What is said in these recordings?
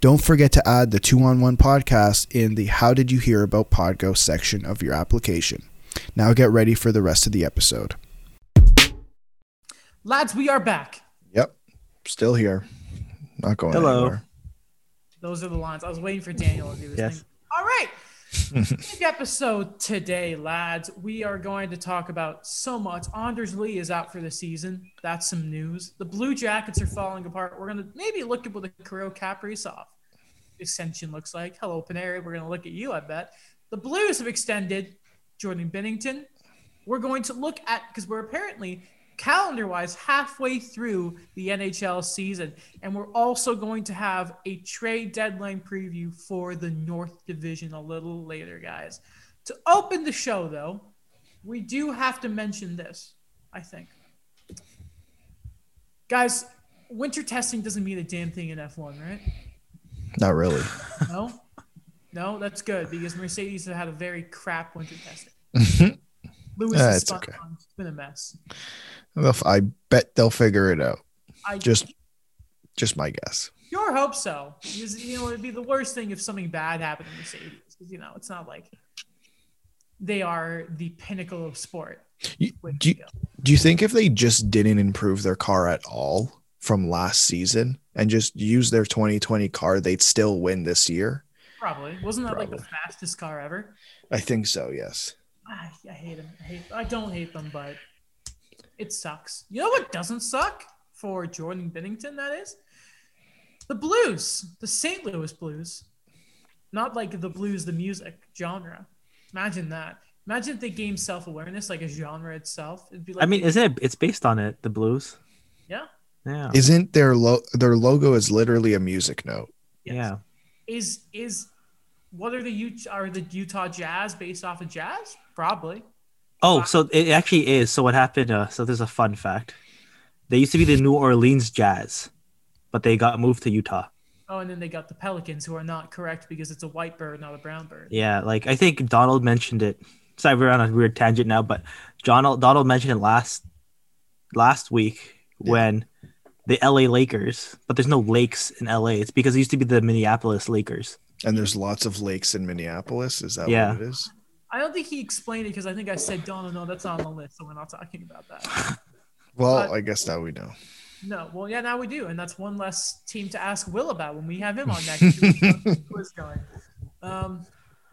Don't forget to add the 2 on 1 podcast in the How Did You Hear About Podgo section of your application. Now get ready for the rest of the episode. Lads, we are back. Yep, still here. Not going Hello. anywhere. Those are the lines. I was waiting for Daniel to do his Yes. thing. All right. Big episode today, lads. We are going to talk about so much. Anders Lee is out for the season. That's some news. The Blue Jackets are falling apart. We're going to maybe look at what the Kirill Kaprizov extension looks like. Hello, Paneri. We're going to look at you, I bet. The Blues have extended Jordan Binnington. We're going to look at, because we're apparently calendar wise halfway through the NHL season. And we're also going to have a trade deadline preview for the North Division a little later, guys. To open the show, though, we do have to mention this, I think. Guys, winter testing doesn't mean a damn thing in F1, right? Not really. No? No, that's good because Mercedes have had a very crap winter testing. Lewis has it's okay. on. It's been a mess. I bet they'll figure it out. I Just, just my guess. sure hope so. Because, you know, it'd be the worst thing if something bad happened to Mercedes. 'Cause, You know, it's not like they are the pinnacle of sport. You- do you- Do you think if they just didn't improve their car at all from last season and just use their 2020 car, they'd still win this year? Probably. Wasn't that like the fastest car ever? I think so. Yes. I, I hate them. I hate. I don't hate them, but it sucks. You know what doesn't suck for Jordan Binnington? That is the Blues, the St. Louis Blues, not like the blues, the music genre. Imagine that. Imagine if they gained self awareness like a genre itself. It'd be like I mean, isn't it? It's based on it. The blues. yeah, Yeah. Isn't their lo- their logo is literally a music note? yes. Yeah. Is is what are the Utah are the Utah Jazz based off of jazz? Probably. Oh, so it actually is. So what happened? Uh, so there's a fun fact. They used to be the New Orleans Jazz, but they got moved to Utah. Oh, and then they got the Pelicans, who are not correct because it's a white bird, not a brown bird. Yeah, like I think Donald mentioned it. Sorry, we're on a weird tangent now, but Donald Donald mentioned it last last week Yeah. when the LA Lakers, but there's no lakes in LA. It's because it used to be the Minneapolis Lakers. And there's lots of lakes in Minneapolis. Is that Yeah. what it is? I don't think he explained it because I think I said, Donna, no, that's not on the list, so we're not talking about that. Well, But- I guess now we know. No, well, yeah, now we do, and that's one less team to ask Will about when we have him on next week. Who is going? Um,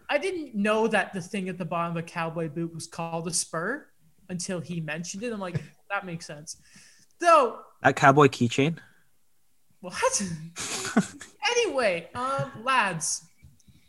I didn't know that the thing at the bottom of a cowboy boot was called a spur until he mentioned it. I'm like, that makes sense. Though, That cowboy keychain. what? anyway, um, lads,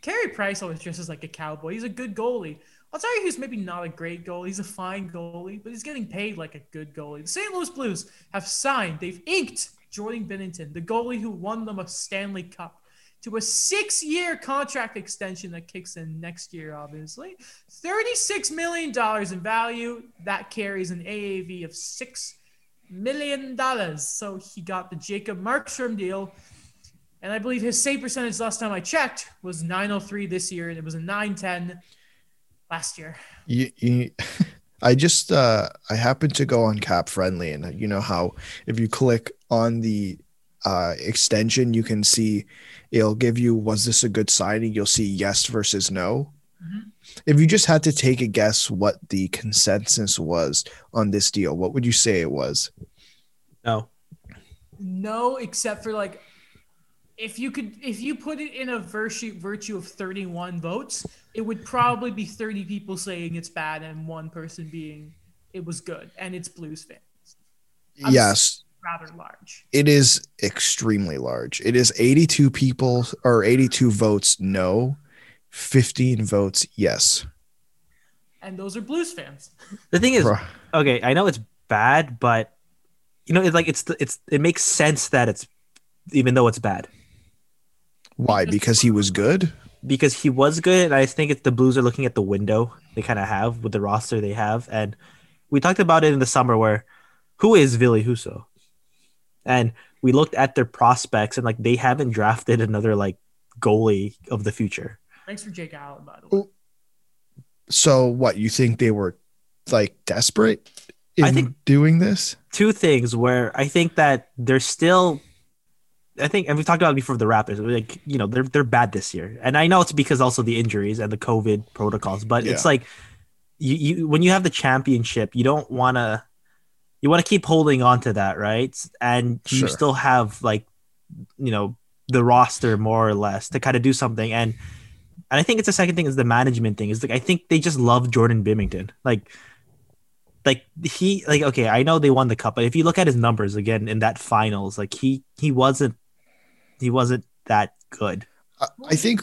Carey Price always dresses like a cowboy. He's a good goalie. I'll tell you who's maybe not a great goalie. He's a fine goalie, but he's getting paid like a good goalie. The St. Louis Blues have signed, they've inked Jordan Binnington, the goalie who won them a Stanley Cup, to a six year contract extension that kicks in next year, obviously. $36 million in value. That carries an AAV of $6 million. So he got the Jacob Markstrom deal. And I believe his save percentage last time I checked was 903 this year, and it was a 910 last year. You, you, I just uh, I happened to go on Cap Friendly, and you know how if you click on the uh, extension, you can see it'll give you was this a good signing? You'll see yes versus no. Mhm. If you just had to take a guess what the consensus was on this deal, what would you say it was? No. No, except for like if you could if you put it in a virtue virtue of 31 votes, it would probably be 30 people saying it's bad and one person being it was good and it's Blues fans. I'm yes, Rather large. it is extremely large. It is 82 people or 82 votes no, 15 votes yes. And those are Blues fans. The thing is, Bro. okay, I know it's bad, but you know, it's like it's the, it's it makes sense that it's even though it's bad. Why? Because- Because he was good? because he was good. And I think it's the Blues are looking at the window they kind of have with the roster they have, and we talked about it in the summer where who is Ville Husso, and we looked at their prospects and like they haven't drafted another like goalie of the future. Thanks for Jake Allen, by the way. So what you think they were like desperate in I think- doing this? Two things where I think that they're still. I think, and we've talked about it before the Raptors. Like, you know, they're they're bad this year, and I know it's because also the injuries and the COVID protocols. But it's like, you, you when you have the championship, you don't want to, you want to keep holding on to that, right? And you Sure. still have like, you know, the roster more or less to kind of do something. And and I think it's the second thing is the management thing. Is like I think they just love Jordan Binnington. Like like he like okay, I know they won the cup, but if you look at his numbers again in that finals, like he he wasn't he wasn't that good. I, I think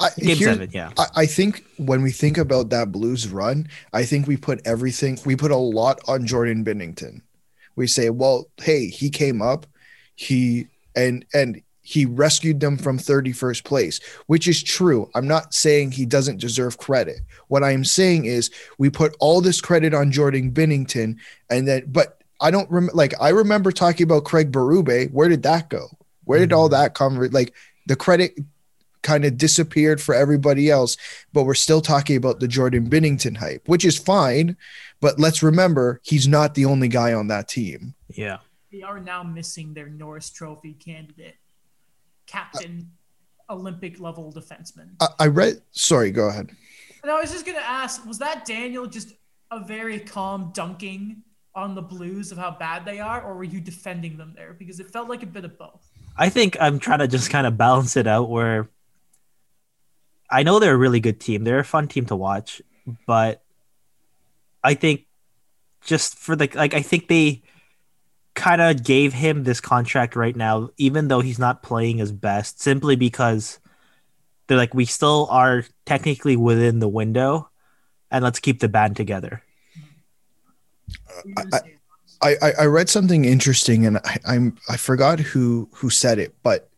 I, Game here- seven, yeah. I, I think when we think about that Blues run, I think we put everything, we put a lot on Jordan Binnington. We say, well, hey, he came up, he and and he rescued them from 31st place, which is true. I'm not saying he doesn't deserve credit. What I'm saying is we put all this credit on Jordan Binnington, and then but I don't remember. Like I remember talking about Craig Berube. Where did that go? Where did all mm-hmm. that come? Like the credit kind of disappeared for everybody else, but we're still talking about the Jordan Binnington hype, which is fine. But let's remember, he's not the only guy on that team. Yeah. They are now missing their Norris Trophy candidate, captain, Olympic level defenseman. I, I read. Sorry, go ahead. And I was just gonna ask, was that Daniel just a very calm dunking on the Blues of how bad they are, or were you defending them there? Because it felt like a bit of both. I think I'm trying to just kind of balance it out where I know they're a really good team. They're a fun team to watch, but I think just for the like I think they kind of gave him this contract right now even though he's not playing his best simply because they're like we still are technically within the window and let's keep the band together. I- I, I, read something interesting, and I, I'm I forgot who who said it, but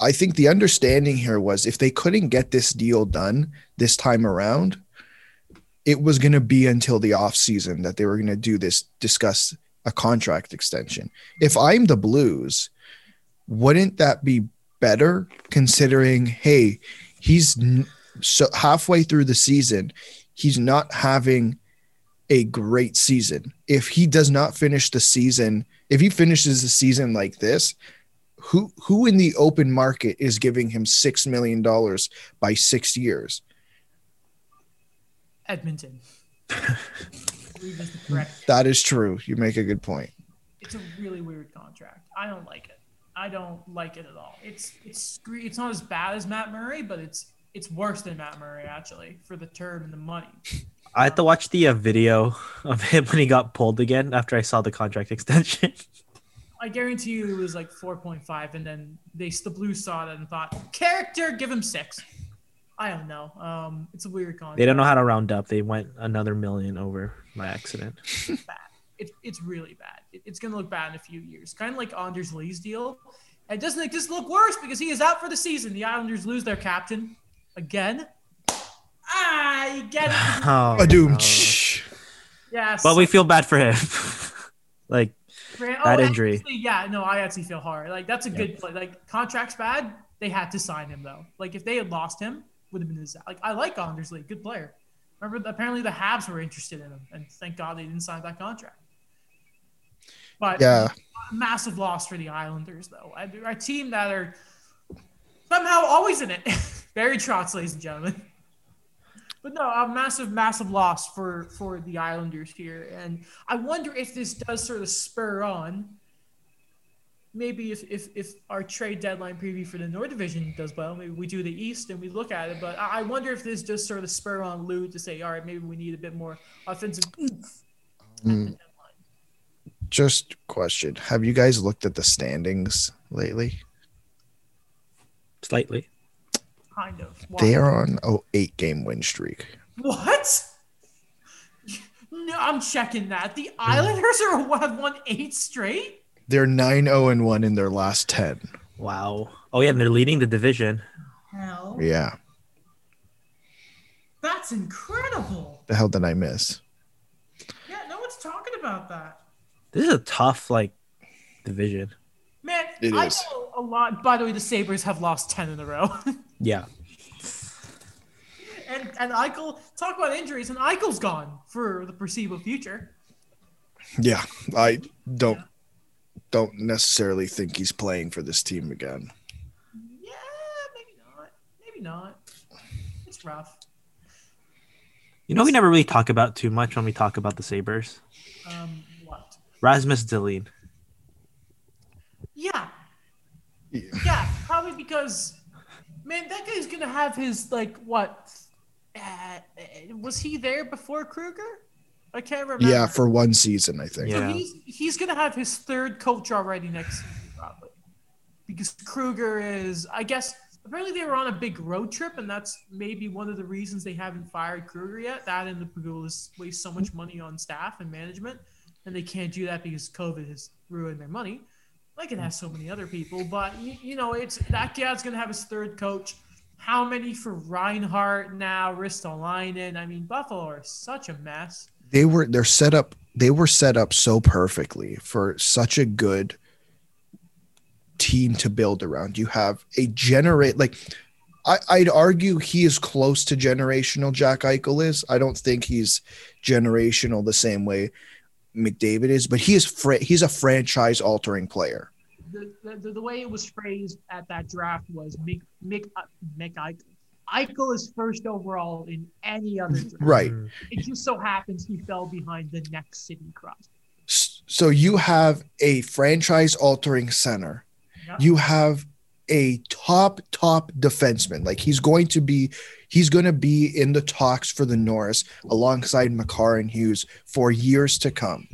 I think the understanding here was if they couldn't get this deal done this time around, it was going to be until the off season that they were going to do this discuss a contract extension. If I'm the Blues, wouldn't that be better considering hey, he's so halfway through the season, he's not having a great season. If he does not finish the season, if he finishes the season like this, who who in the open market is giving him six million dollars by six years? Edmonton. I believe is the correct. That is true. You make a good point. It's a really weird contract. I don't like it. I don't like it at all. It's it's it's not as bad as Matt Murray, but it's it's worse than Matt Murray actually for the term and the money. I had to watch the uh, video of him when he got pulled again after I saw the contract extension. I guarantee you it was like 4.5, and then they the Blues saw that and thought, character, give him six. I don't know. Um, it's a weird contract. they don't know how to round up. They went another million over by accident. it's bad. It, it's really bad. It, it's gonna look bad in a few years. Kind of like Anders Lee's deal. And doesn't it just look worse because he is out for the season? The Islanders lose their captain again. Ah, you get it. Oh, Adoom. no. Yes. But we feel bad for him. like Grant- that oh, injury. actually, yeah, no, I actually feel hard. Like that's a Yep. good play. Like contract's bad. They had to sign him though. Like if they had lost him, would have been his. Like I like Anders Lee, good player. Remember, apparently the Habs were interested in him, and thank God they didn't sign that contract. But Yeah. massive loss for the Islanders though. A, a team that are somehow always in it. Barry Trotz, ladies and gentlemen. But no, a massive, massive loss for for the Islanders here, and I wonder if this does sort of spur on. Maybe if, if, if our trade deadline preview for the North Division does well, maybe we do the East and we look at it. But I I wonder if this just sort of spur on Lou to say, all right, maybe we need a bit more offensive oomph at the Mm. deadline. Just question: Have you guys looked at the standings lately? slightly. Kind of. Why? They are on a eight game win streak. What? No, I'm checking that. The. Islanders are have won eight straight. They're 9 0 and 1 in their last 10. Wow. Oh yeah, and they're leading the division. Hell, Yeah. that's incredible. The hell did I miss? Yeah, no one's talking about that. This is a tough like division. Man, It I is. know a lot. By the way, the Sabres have lost 10 in a row. Yeah. and and Eichel, talk about injuries, and Eichel's gone for the foreseeable future. Yeah, I don't don't necessarily think he's playing for this team again. Yeah, maybe not. Maybe not. It's rough. You know we never really talk about too much when we talk about the Sabres. Um, what? Rasmus Dahlin. Yeah, Yeah. yeah, probably because, man, that guy's gonna have his like what? Uh, was he there before Krueger? I can't remember. Yeah, for one season, I think. So he's he's gonna have his third coach already next season, probably, because Krueger is. I guess apparently they were on a big road trip, and that's maybe one of the reasons they haven't fired Krueger yet. That and the Pegulas waste so much money on staff and management, and they can't do that because COVID has ruined their money. Like can have so many other people, but you, you know, it's that guy's gonna have his third coach. How many for Reinhart now, Ristolainen? I mean, Buffalo are such a mess. They were they're set up they were set up so perfectly for such a good team to build around. You have a generate like I, I'd argue he is close to generational Jack Eichel is. I don't think he's generational the same way McDavid is, but he is fra- he's a franchise altering player. the, the, the way it was phrased at that draft was Mick Mick uh, Mick Eichel. Eichel is first overall in any other draft. Right. It just so happens he fell behind the next Sidney Crosby. S- So you have a franchise altering center. Yeah. You have a top top defenseman. Like he's going to be he's going to be in the talks for the Norris alongside Makar and Hughes for years to come.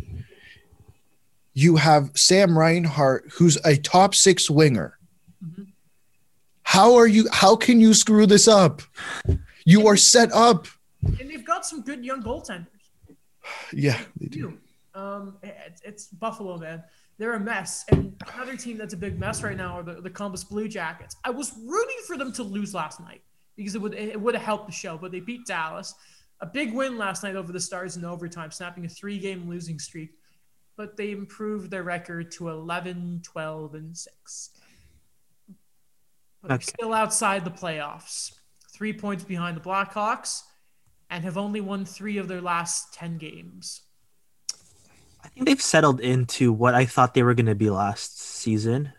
You have Sam Reinhart who's a top 6 winger. Mhm. How are you how can you screw this up? You are set up. And they've got some good young goaltenders. Yeah, they do. Um, it's, it's Buffalo, man. They're a mess. And another team that's a big mess right now are the, the Columbus Blue Jackets. I was rooting for them to lose last night because it would it would have helped the show, but they beat Dallas. A big win last night over the Stars in overtime, snapping a three game losing streak. But they improved their record to 11, 12, and 6. But they're Okay. still outside the playoffs. Three points behind the Blackhawks and have only won three of their last 10 games. I think they've settled into what I thought they were going to be last season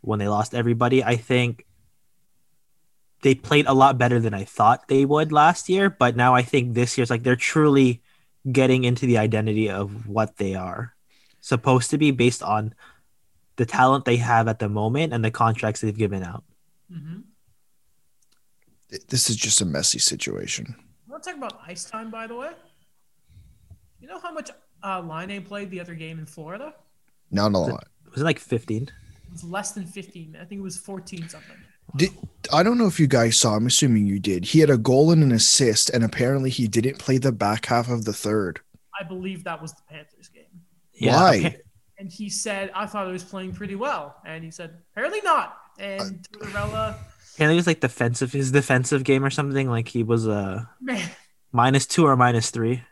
when they lost everybody. I think they played a lot better than I thought they would last year, but now I think this year's like they're truly getting into the identity of what they are supposed to be based on the talent they have at the moment and the contracts they've given out. Mm-hmm. This is just a messy situation. Want to talk about ice time, by the way? You know how much uh, Laine played the other game in Florida? Not a lot. Was it like 15? It was less than 15. I think it was 14 something. Did I don't know if you guys saw. I'm assuming you did. He had a goal and an assist, and apparently he didn't play the back half of the third. I believe that was the Panthers game. Why? okay. And he said, I thought I was playing pretty well. And he said, apparently not. And Tortorella, Apparently it was like defensive his defensive game or something. Like he was uh man, minus two or minus three.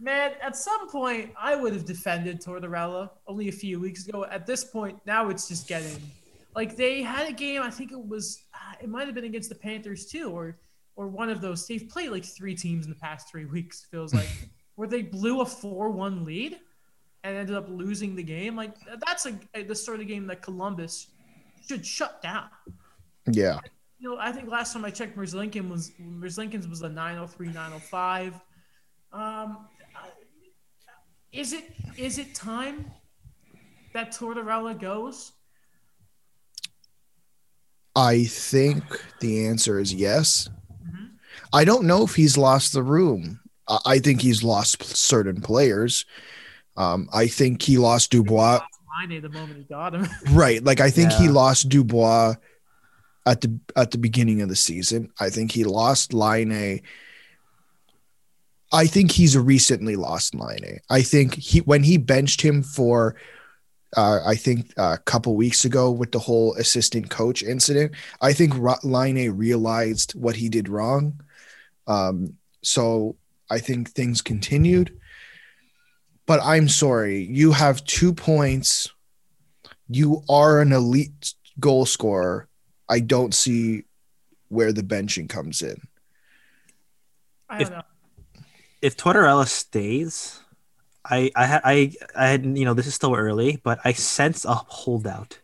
Man, at some point, I would have defended Tortorella only a few weeks ago. At this point, now it's just getting like they had a game. I think it was, uh, it might have been against the Panthers too, or or one of those. They've played like three teams in the past three weeks. Feels like where they blew a four-one lead and ended up losing the game. Like that's a the sort of game that Columbus should shut down. Yeah, You know, I think last time I checked, Merzlikins was Merzlikins was a 903, 905. Um, is it is it time that Tortorella goes? I think the answer is yes. Mhm. I don't know if he's lost the room. I, I think he's lost certain players. Um, I think he lost Dubois. Laine the moment he got him. Right, like I think he lost Dubois at the at the beginning of the season. I think he lost Laine. I think he's recently lost Laine. I think he when he benched him for Uh, I think uh, a couple weeks ago with the whole assistant coach incident, I think Laine realized what he did wrong. Um, so I think things continued. But I'm sorry, you have two points. You are an elite goal scorer. I don't see where the benching comes in. I don't If- know. If Tortorella stays, I I I I had you know this is still early, but I sense a holdout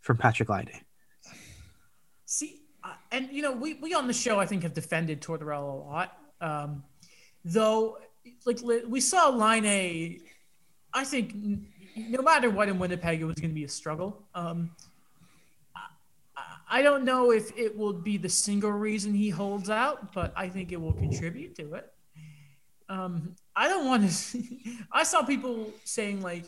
from Patrik Laine. See, uh, and you know, we, we on the show I think have defended Tortorella a lot. Um, though, like we saw Line A, I think no matter what in Winnipeg, it was going to be a struggle. Um, I don't know if it will be the single reason he holds out, but I think it will contribute to it. Um, I don't want to. I saw people saying like,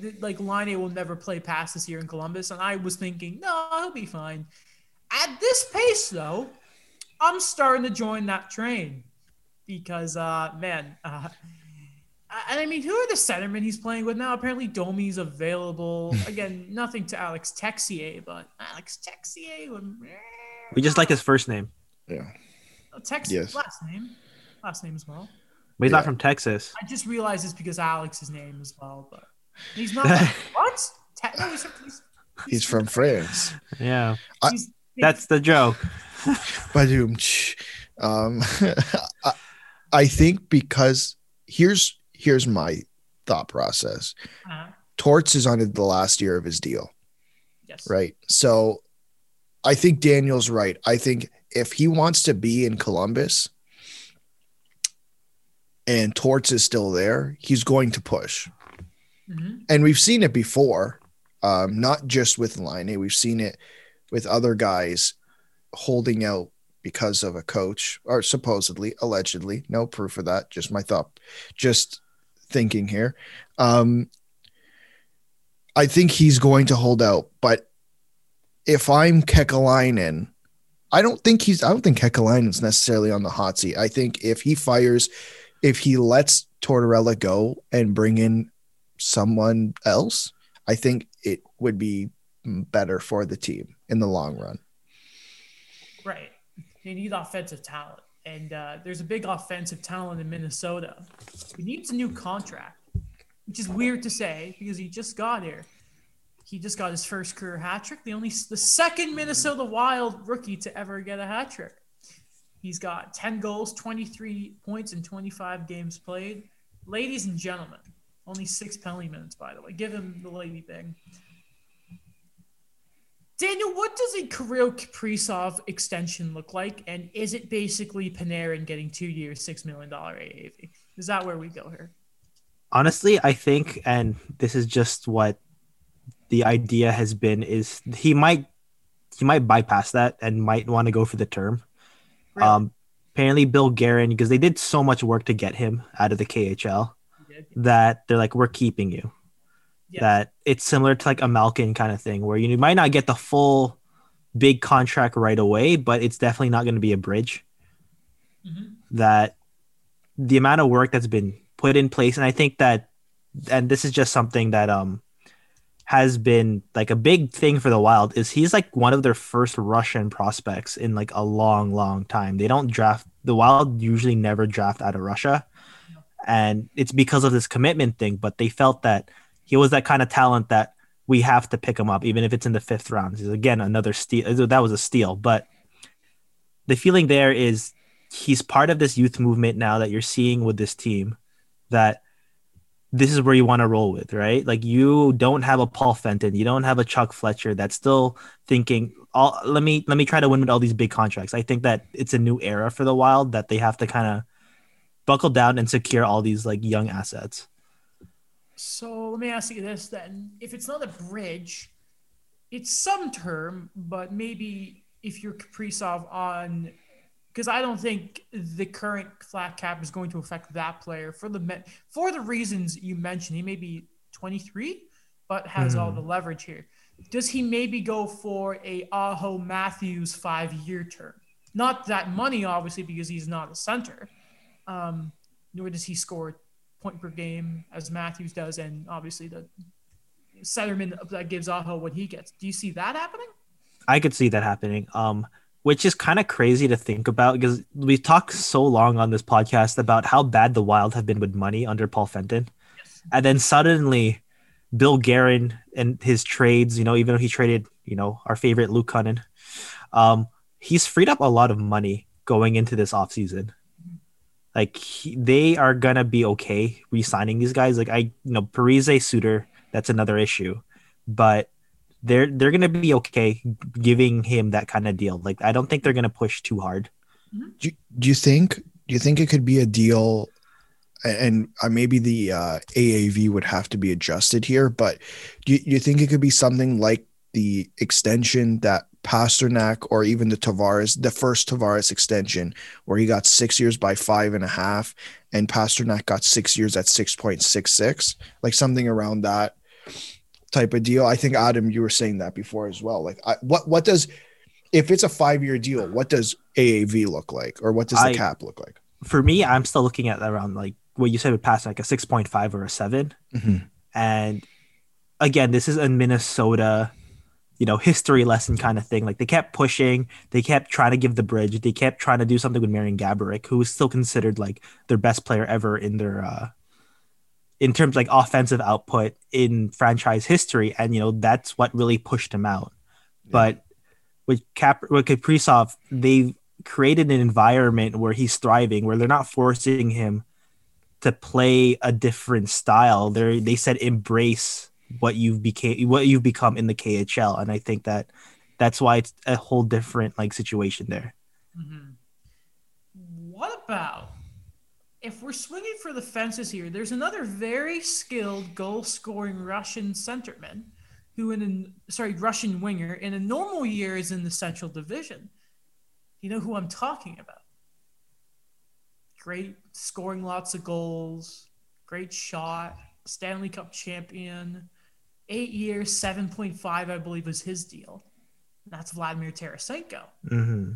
th- like Laine will never play past this year in Columbus, and I was thinking, no, he'll be fine. At this pace, though, I'm starting to join that train because, uh, man, uh, and I mean, who are the centermen he's playing with now? Apparently, Domi's available. Again, nothing to Alex Texier, but Alex Texier. would- We just like his first name, Yeah. Oh, Tex Yes. last name, last name as well. But he's Yeah. not from Texas. I just realized it's because Alex's name as well, but he's not. what? Te- no, he's, he's, He's from France. Yeah, he's- that's the joke. But um, I, I think because here's here's my thought process. uh, Torts is on the last year of his deal, yes. right? So I think Daniel's right. I think if he wants to be in Columbus and Torts is still there, he's going to push. Mhm. and we've seen it before, um, not just with Laine. We've seen it with other guys holding out because of a coach, or supposedly, allegedly, no proof of that. Just my thought, just thinking here. Um, I think he's going to hold out, but if I'm Kekalainen, I don't think he's. I don't think Kekalainen's necessarily on the hot seat. I think if he fires, if he lets Tortorella go and bring in someone else, I think it would be better for the team in the long run. Right. They need offensive talent. And uh, there's a big offensive talent in Minnesota. He needs a new contract, which is weird to say because he just got here. He just got his first career hat trick. The only the second Minnesota Wild rookie to ever get a hat trick. He's got 10 goals, 23 points in 25 games played. Ladies and gentlemen, only six penalty minutes, by the way. Give him the lady thing. Daniel, what does a Kirill Kaprizov extension look like? And is it basically Panarin getting two years, $6 million AAV? Is that where we go here? Honestly, I think, and this is just what the idea has been, is he might he might bypass that and might want to go for the term. Really? Um, apparently, Bill Guerin, because they did so much work to get him out of the KHL, that they're like, we're keeping you. Yes. That it's similar to like a Malkin kind of thing, where you might not get the full big contract right away, but it's definitely not going to be a bridge. Mhm. That the amount of work that's been put in place, and I think that, and this is just something that um has been like a big thing for the Wild is he's like one of their first Russian prospects in like a long, long time. They don't draft the Wild usually never draft out of Russia, and it's because of this commitment thing. But they felt that he was that kind of talent that we have to pick him up, even if it's in the fifth round. He's again another steal. Uh, that was a steal, but the feeling there is he's part of this youth movement now that you're seeing with this team. That this is where you want to roll with, right? Like you don't have a Paul Fenton, you don't have a Chuck Fletcher that's still thinking, "All let me let me try to win with all these big contracts." I think that it's a new era for the Wild that they have to kind of buckle down and secure all these like young assets. So let me ask you this then. If it's not a bridge, it's some term, but maybe if you're Kaprizov on, because I don't think the current flat cap is going to affect that player for the me- for the reasons you mentioned. He may be 23, but has all Mhm. the leverage here. Does he maybe go for a Aho Matthews five year term? Not that money, obviously, because he's not a center. Um, nor does he score point per game as Matthews does, and obviously the centerman that gives Aho what he gets. Do you see that happening? I could see that happening. Um, which is kind of crazy to think about because we've talked so long on this podcast about how bad the Wild have been with money under Paul Fenton, Yes. and then suddenly Bill Guerin and his trades, you know, even though he traded, you know, our favorite Luke Kunin, um, he's freed up a lot of money going into this offseason. Like he, they are gonna be okay re-signing these guys. Like I, you know, Parise Suter, that's another issue, but they're they're gonna be okay giving him that kind of deal. Like I don't think they're gonna push too hard. Do you, do you think do you think it could be a deal and uh, maybe the uh, AAV would have to be adjusted here but do you, do you think it could be something like the extension that Pastrnak or even the Tavares the first Tavares extension where he got six years by five and a half and Pastrnak got six years at 6.66 like something around that type of deal I think Adam you were saying that before as well like I, what what does if it's a five year deal, what does AAV look like, or what does the I- cap look like? For me, I'm still looking at around like what you said with pass like a six point five or a 7 Mhm. And again, this is a Minnesota, you know, history lesson kind of thing. Like they kept pushing, they kept trying to give the bridge, they kept trying to do something with Marian Gaborik, who is still considered like their best player ever in their uh in terms of, like offensive output in franchise history. And you know, that's what really pushed him out. But with Cap with Kaprizov, they created an environment where he's thriving, where they're not forcing him to play a different style. They they said embrace what you've became what you've become in the KHL, and I think that that's why it's a whole different like situation there. Mhm. What about if we're swinging for the fences here? There's another very skilled goal scoring Russian centerman who, in a sorry, Russian winger in a normal year is in the Central Division. You know who I'm talking about? Great scoring lots of goals, great shot, Stanley Cup champion, eight years, 7.5, I believe, was his deal. That's Vladimir Tarasenko. hmm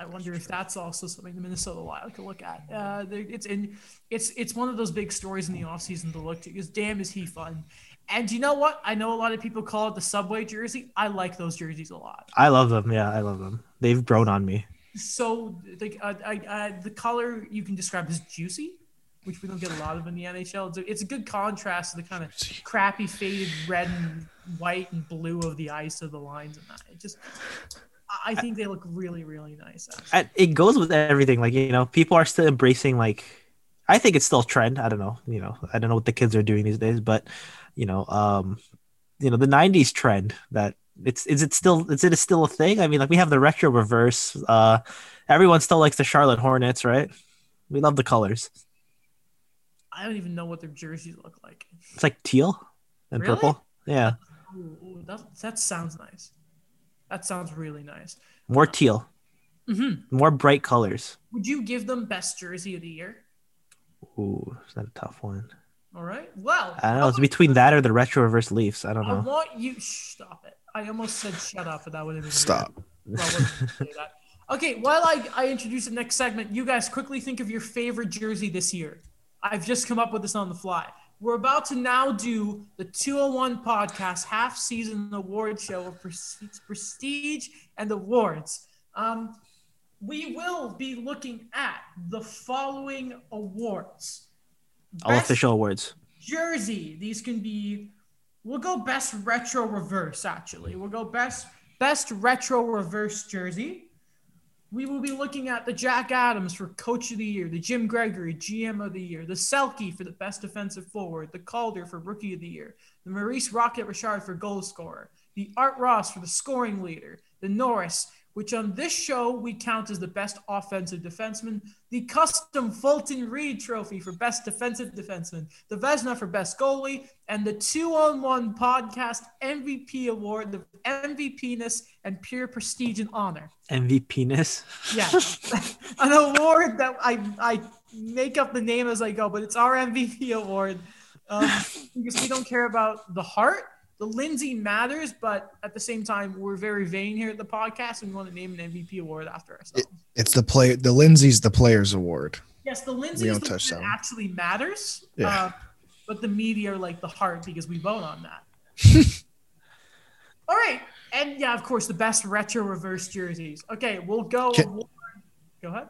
I wonder if that's also something the Minnesota Wild could look at. Uh, it's in, it's it's one of those big stories in the offseason to look to because damn is he fun. And you know what? I know a lot of people call it the subway jersey. I like those jerseys a lot. I love them. Yeah, I love them. They've grown on me. So the uh, I, I, the color you can describe as juicy, which we don't get a lot of in the NHL. It's a, it's a good contrast to the kind of crappy faded red and white and blue of the ice of the lines and that. It just I- think they look really really nice. Actually. It goes with everything. Like you know, people are still embracing like. I think it's still a trend. I don't know. You know, I don't know what the kids are doing these days, but you know, um, you know, the '90s trend that it's is it still is it still a thing? I mean, like we have the retro reverse. Uh, everyone still likes the Charlotte Hornets, right? We love the colors. I don't even know what their jerseys look like. It's like teal and Really? purple. Yeah, ooh, that, that sounds nice. That sounds really nice. more teal, hmm more bright colors. Would you give them best jersey of the year? Ooh, is that a tough one? All right. Well, I don't know. It's between that or the retro reverse Leafs. I don't know. I want you. Stop it. I almost said shut up, but that would have been Stop. Well, wasn't gonna say that. Okay, while I, I introduce the next segment, you guys quickly think of your favorite jersey this year. I've just come up with this on the fly. We're about to now do the 201 podcast half season award show of prestige and awards. Um, we will be looking at the following awards. All Best official awards. jersey. These can be. We'll go best retro reverse. Actually, we'll go best best retro reverse jersey. We will be looking at the Jack Adams for Coach of the Year, the Jim Gregory GM of the Year, the Selke for the Best Defensive Forward, the Calder for Rookie of the Year, the Maurice Rocket Richard for Goal Scorer, the Art Ross for the Scoring Leader, the Norris, which on this show we count as the Best Offensive Defenseman, the Custom Fulton Reed Trophy for Best Defensive Defenseman, the Vezina for Best Goalie, and the Two on One Podcast MVP Award, the MVPness and pure prestige and honor. MVPness. Yeah, an award that I I make up the name as I go, but it's our MVP award um, because we don't care about the Hart. The Lindsay matters, but at the same time, we're very vain here at the podcast, and we want to name an MVP award after ourselves. It's the play. The Lindsay's the Players Award. yes, the Lindsay is the touch that that actually matters, Yeah. uh, but the media are like the Hart because we vote on that. All right, and yeah, of course, the best retro reverse jerseys. Okay, we'll go. Can- award- Go ahead.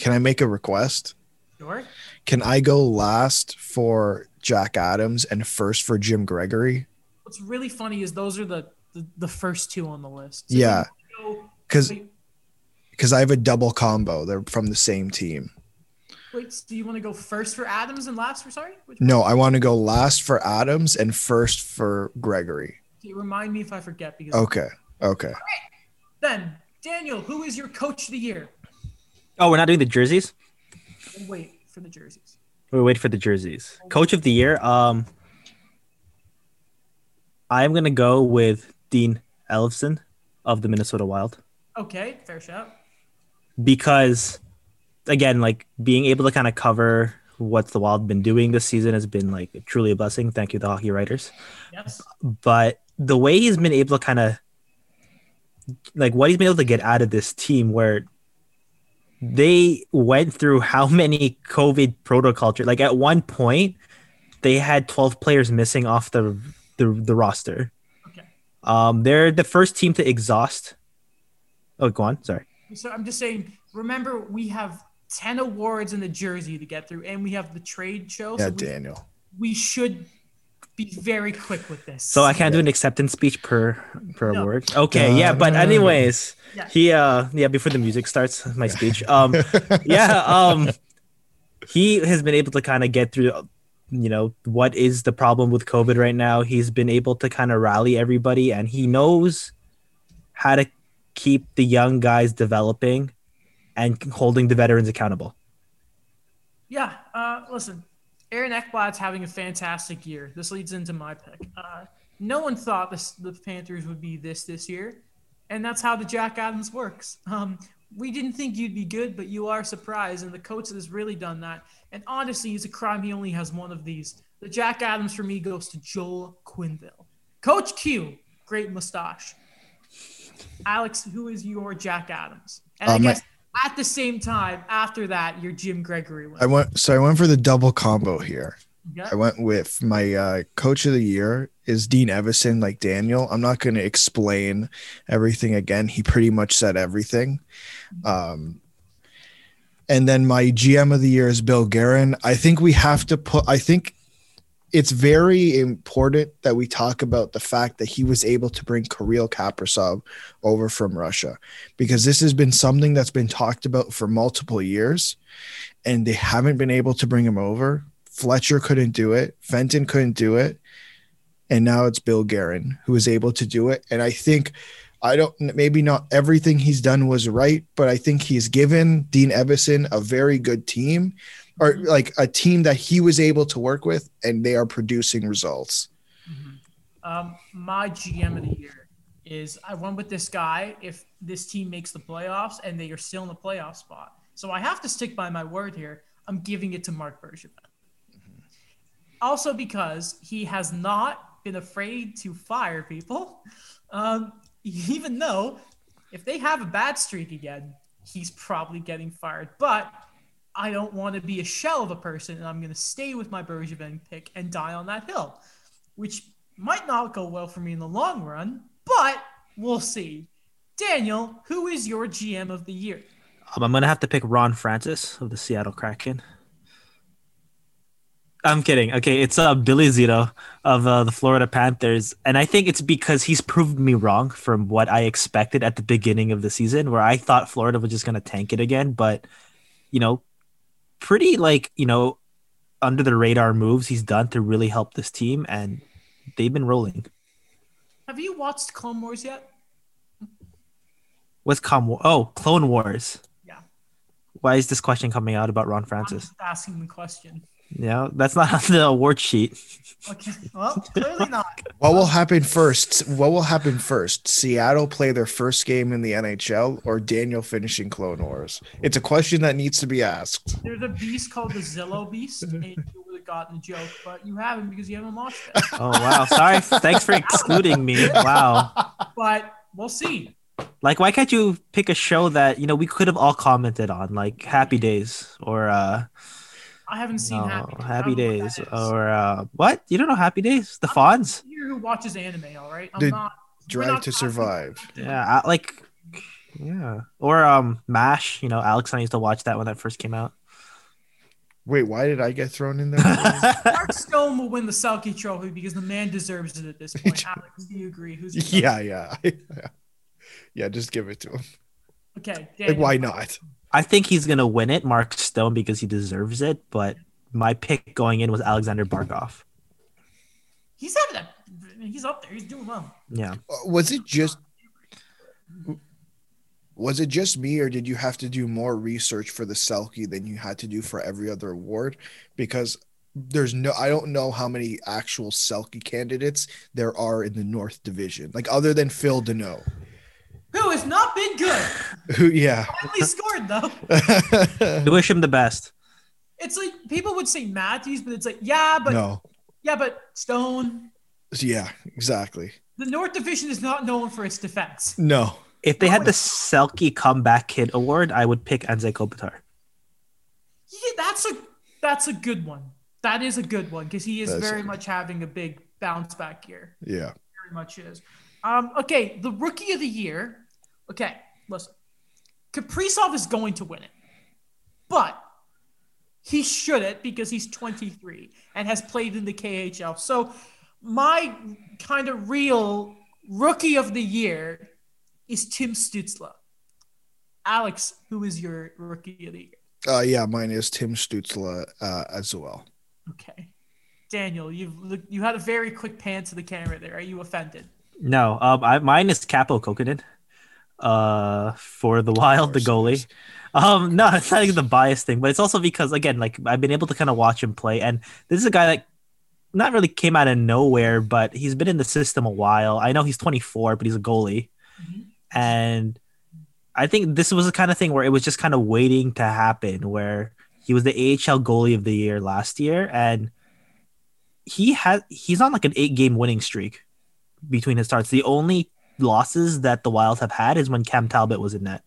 Can I make a request? Sure. Can I go last for Jack Adams and first for Jim Gregory? What's really funny is those are the the, the first two on the list. So Yeah, you go- because because I have a double combo. They're from the same team. wait, so do you want to go first for Adams and last for sorry? Which No, I want to go last for Adams and first for Gregory. Okay, remind me if I forget because Okay. Okay. then Daniel, who is your coach of the year? Oh, we're not doing the jerseys. We'll wait for the jerseys. We wait for the jerseys. Coach of the year. Um, I'm gonna go with Dean Evason of the Minnesota Wild Okay, fair shout. because, again, like being able to kind of cover what the Wild been doing this season has been like truly a blessing. Thank you, the hockey writers. Yes. But the way he's been able to kind of like what he's been able to get out of this team where they went through how many COVID protocol like at one point they had 12 players missing off the the, the roster. Okay. Um they're the first team to exhaust. Oh, go on. Sorry. So I'm just saying, remember we have 10 awards in the jersey to get through, and we have the trade show. Yeah, so we, Daniel. we should be very quick with this. So I can't do an acceptance speech per per No. award. Okay, yeah, but anyways, Yeah. he uh yeah, before the music starts, my speech. Um yeah, um he has been able to kind of get through you know what is the problem with COVID right now. He's been able to kind of rally everybody and he knows how to keep the young guys developing and holding the veterans accountable. Yeah. Uh, listen, Aaron Ekblad's having a fantastic year. This leads into my pick. Uh, no one thought this, the Panthers would be this this year, and that's how the Jack Adams works. Um, we didn't think you'd be good, but you are surprised, and the coach has really done that. And honestly, it's a crime he only has one of these. The Jack Adams for me goes to Joel Quenneville. Coach Q, great mustache. Alex, who is your Jack Adams? And I Uh, my- guess at the same time, after that, your Jim Gregory. I went so I went for the double combo here. Yeah. I went with my uh, coach of the year is Dean Evason, like Daniel. I'm not going to explain everything again. He pretty much said everything. Um, and then my GM of the year is Bill Guerin. I think we have to put. I think it's very important that we talk about the fact that he was able to bring Kirill Kaprizov over from Russia because this has been something that's been talked about for multiple years, and they haven't been able to bring him over. Fletcher couldn't do it. Fenton couldn't do it. And now it's Bill Guerin who is able to do it. And I think, I don't, maybe not everything he's done was right, but I think he's given Dean Evason a very good team or like a team that he was able to work with and they are producing results. Um, my GM of the year is I went with this guy if this team makes the playoffs and they are still in the playoff spot. So I have to stick by my word here. I'm giving it to Marc Bergevin. Also because he has not been afraid to fire people, um, even though if they have a bad streak again, he's probably getting fired. But I don't want to be a shell of a person, and I'm going to stay with my Bergevin pick and die on that hill, which might not go well for me in the long run, but we'll see. Daniel, who is your GM of the year? Um, I'm gonna have to pick Ron Francis of the Seattle Kraken. I'm kidding. Okay, it's uh, Billy Zito of uh, the Florida Panthers, and I think it's because he's proved me wrong from what I expected at the beginning of the season, where I thought Florida was just gonna tank it again. But you know, pretty like you know, under the radar moves he's done to really help this team, and they've been rolling. Have you watched Clone Wars yet? What's Com? Oh, Clone Wars. Yeah. Why is this question coming out about Ron Francis? asking the question. Yeah, that's not on the award sheet. Okay. Well, clearly not. What will happen first? What will happen first? Seattle play their first game in the NHL or Daniel finishing Clone Wars? It's a question that needs to be asked. There's a beast called the Zillo Beast, and you would have gotten the joke, but you haven't because you haven't watched it. Oh wow, sorry. Thanks for excluding me. Wow. But we'll see. Like, why can't you pick a show that you know we could have all commented on, like Happy Days or uh, I haven't seen No, Happy Days. Happy don't know what Days or uh, what? You don't know Happy Days? The Fonz? Here who watches anime, all right? I'm The not. we're Drive not to Survive. Yeah, I, like yeah, or um, Mash. You know, Alex and I used to watch that when that first came out. Wait, why did I get thrown in there? Mark Stone will win the Selke Trophy because the man deserves it at this point. Alex, do you agree? Who's the yeah, yeah, yeah. Just give it to him. Okay, Like, why not? I think he's gonna win it, Mark Stone, because he deserves it. But my pick going in was Alexander Barkov. He's having that. He's up there. He's doing well. Yeah, Uh, Was it just? Was it just me, or did you have to do more research for the Selke than you had to do for every other award? Because there's no, I don't know how many actual Selke candidates there are in the North Division, like other than Phil Danault. Who has not been good. Who, yeah. Finally scored though. we wish him the best. It's like people would say Matthews, but it's like yeah, but no. yeah, but Stone. Yeah, exactly. The North Division is not known for its defense. No. If they had the Selke Comeback Kid Award, I would pick Anze Kopitar. Yeah, that's a that's a good one. That is a good one because he is That's very a- much having a big bounce back year. Yeah. Very much is. Um, okay, the rookie of the year. Okay, listen. Kaprizov is going to win it, but he shouldn't because he's 23 and has played in the KHL. So my kind of real rookie of the year is Tim Stützle. Alex, who is your rookie of the year? Uh, yeah, mine is Tim Stützle uh, as well. Okay. Daniel, you've you had a very quick pan to the camera there. Are you offended? No, um, I, mine is Kaapo Kähkönen, uh, for the Wild, the goalie. Um, no, it's not even the bias thing, but it's also because again, like I've been able to kind of watch him play, and this is a guy that not really came out of nowhere, but he's been in the system a while. I know he's 24, but he's a goalie, Mhm. and I think this was the kind of thing where it was just kind of waiting to happen, where he was the AHL goalie of the year last year, and he has he's on like an eight game winning streak between his starts. The only losses that the Wilds have had is when Cam Talbot was in net.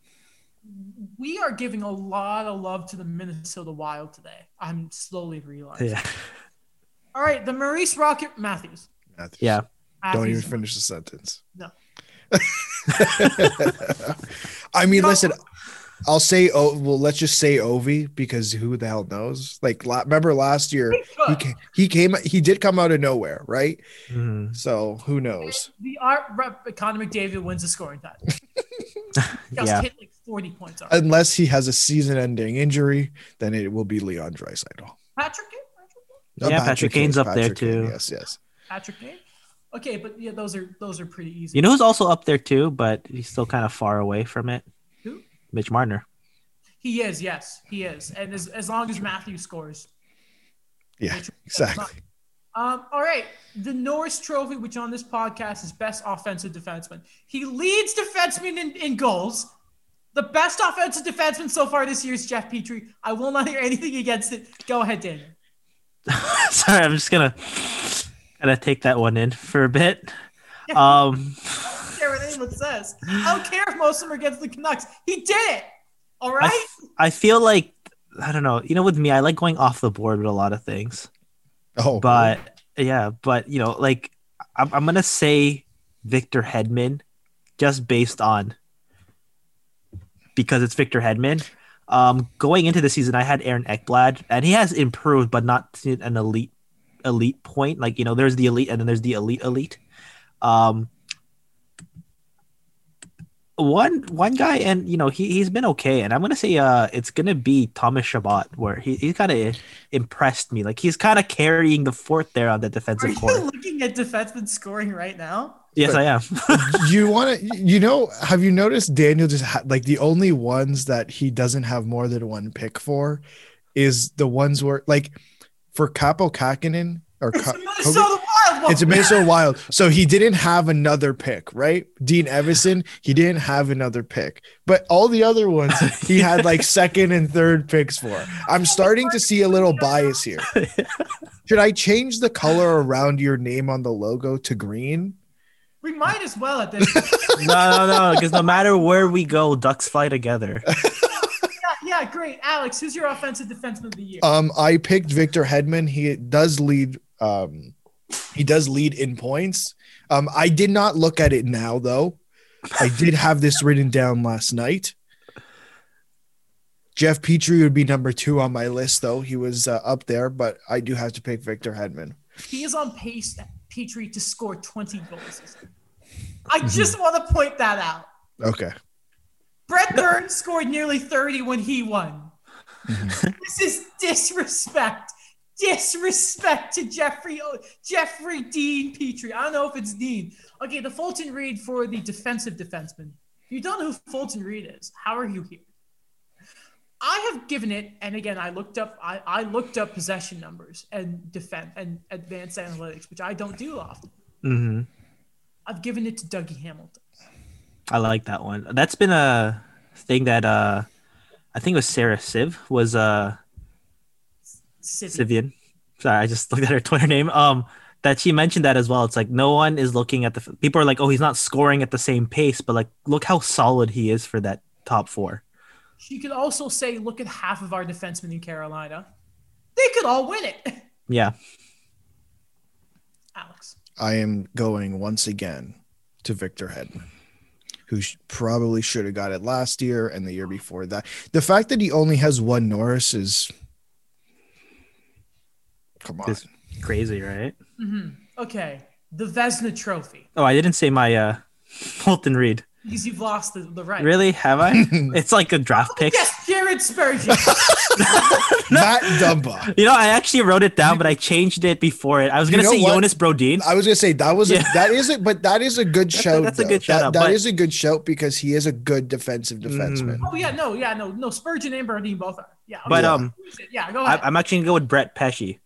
We are giving a lot of love to the Minnesota Wild today. I'm slowly realizing. Yeah, All right, the Maurice Rocket Matthews. Matthews. yeah. Don't even finish the sentence. No. I mean, No. listen, I'll say, oh, well, let's just say Ovi because who the hell knows? Like, la- remember last year, He he came, he came, he did come out of nowhere, right? Mhm. So who knows? The Art Ross Connor McDavid wins the scoring title. Just Yeah. hit like 40 points already. Unless he has a season-ending injury, then it will be Leon Draisaitl. Patrick Kane? Patrick Kane? Yeah, Patrick Kane's up there, too. Yes, yes. Patrick Kane? Okay, but yeah, those are those are pretty easy. You know who's also up there too, but he's still kind of far away from it. Who? Mitch Marner. he is, yes, he is. And as, as long as Matthew scores. Yeah, Mitch- exactly. Um, all right. The Norris Trophy, which on this podcast is best offensive defenseman. He leads defensemen in, in goals. The best offensive defenseman so far this year is Jeff Petry. I will not hear anything against it. Go ahead, Daniel. Sorry, I'm just gonna gonna take that one in for a bit. Um, I what says. I don't care if most of them are against the Canucks. He did it. All right. I, right. feel like I don't know. You know, with me, I like going off the board with a lot of things. Oh, But yeah, but you know, like I'm, I'm gonna say Victor Hedman, just based on because it's Victor Hedman. Um, going into the season, I had Aaron Ekblad, and he has improved, but not to an elite elite point. Like you know, there's the elite, and then there's the elite elite. Um, one one guy, and you know, he he's been okay, and I'm gonna say uh, it's gonna be Thomas Chabot, where he he's kind of impressed me. Like he's kind of carrying the fort there on the Are defensive you court. looking at defensemen scoring right now? Yes, I am. you want to you know have you noticed daniel just ha- like the only ones that he doesn't have more than one pick for is the ones where like for kaapo kähkönen or It's Ka- the Minnesota Wild. One. it's a Minnesota Wild. So he didn't have another pick, right? Dean Evason, he didn't have another pick. But all the other ones, he had like second and third picks for. I'm starting to see a little bias here. Should I change the color around your name on the logo to green? We might as well at this. no, no, no, because no matter where we go, ducks fly together. yeah, great. Alex, who's your offensive defenseman of the year? Um, I picked Victor Hedman. He does lead. Um, he does lead in points. Um, I did not look at it now though. I did have this written down last night. Jeff Petry would be number two on my list, though he was uh, up there. But I do have to pick Victor Hedman. he is on pace, Petry, to score 20 goals. I just want to point that out. Okay, Brent Burns scored nearly 30 when he won. Mm-hmm. this is disrespect. Disrespect to Jeffrey Jeffrey Dean Petry. I don't know if it's Dean. Okay, the Fulton Reed for the defensive defenseman. If you don't know who Fulton Reed is, how are you here? I have given it, and again, I looked up I, I looked up possession numbers and defense and advanced analytics, which I don't do often. hmm I've given it to Dougie Hamilton. I like that one. That's been a thing that uh, I think it was Sarah Siv was uh City. Sivian. Sorry, I just looked at her Twitter name. Um, that she mentioned that as well. It's like no one is looking at the people are like, oh, he's not scoring at the same pace, but like, look how solid he is for that top four. She could also say, look at half of our defensemen in Carolina. They could all win it. Yeah, Alex. I am going once again to Victor Hedman, who sh- probably should have got it last year and the year before that. The fact that he only has one Norris is, come on. This- crazy, right? hmm Okay. The Vezina Trophy. Oh, I didn't say my uh, Fulton Reed. Because you've lost the, the right. Really? Have I? it's like a draft pick. Yes, Jared Spurgeon. Matt Dumba. You know, I actually wrote it down, but I changed it before it. I was You gonna know say what? Jonas Brodin. I was gonna say that was a, Yeah. that is it, but that is a good That's a- shout. that's a though. good shout That- out, that but- is a good shout because he is a good defensive defenseman. oh, yeah, no, yeah, no, no. Spurgeon and Brodin both are. Yeah. But um, yeah, go I, ahead. I'm actually gonna go with Brett Pesce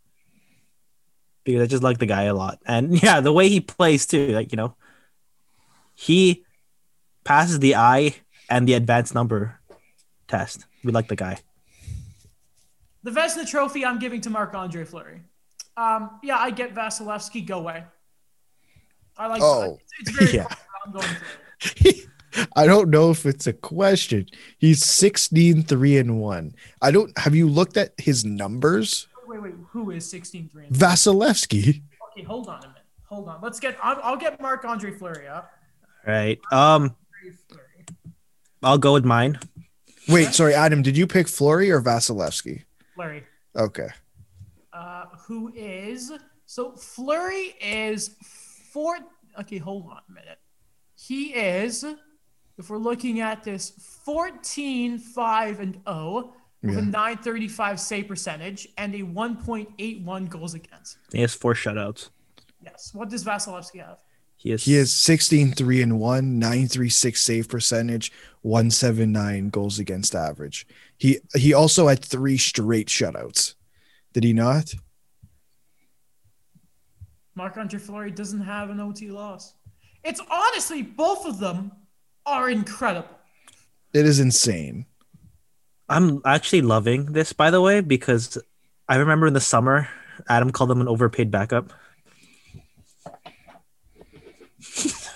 because I just like the guy a lot, and yeah, the way he plays too. Like you know, he passes the eye and the advanced number test. We like the guy. the Vezina Trophy I'm giving to Marc Andre Fleury. Um, yeah, I get Vasilevskiy. Go away. I like Oh. it's, it's very Yeah. I'm going I don't know if it's a question. He's 16 3 and 1. I don't have you looked at his numbers? Wait, wait, who is 16 3? Vasilevskiy. Okay, hold on a minute. Hold on. Let's get. I'll, I'll get Marc Andre Fleury up. All right. Um, Fleury. I'll go with mine. Wait, sorry, Adam, did you pick Fleury or Vasilevskiy? Fleury. Okay. Uh, who is so Fleury is four. Okay, hold on a minute. He is, if we're looking at this, 14, 5, and 0 with Yeah. a 935 save percentage and a 1.81 goals against. He has four shutouts. Yes. What does Vasilevskiy have? He is. He is 16 3 and 1, 936 save percentage, 179 goals against average. He he also had three straight shutouts. Did he not? Mark Andre Fleury doesn't have an OT loss. It's honestly, both of them are incredible. It is insane. I'm actually loving this, by the way, because I remember in the summer, Adam called them an overpaid backup.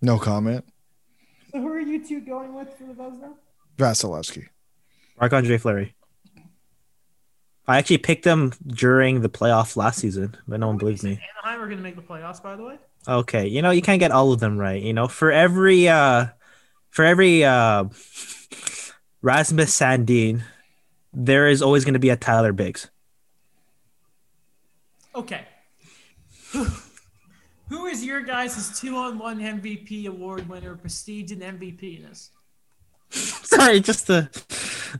No comment. So who are you two going with for the Vezina? Vasilevskiy. Marc Andre Fleury. I actually picked them during the playoff last season, but no one believes me. Anaheim are going to make the playoffs, by the way. Okay, you know you can't get all of them right. You know, for every uh, for every uh, Rasmus Sandin, there is always going to be a Tyler Biggs. Okay. Who, who is your guys' two on one MVP award winner, prestige and MVP in this? Sorry, just the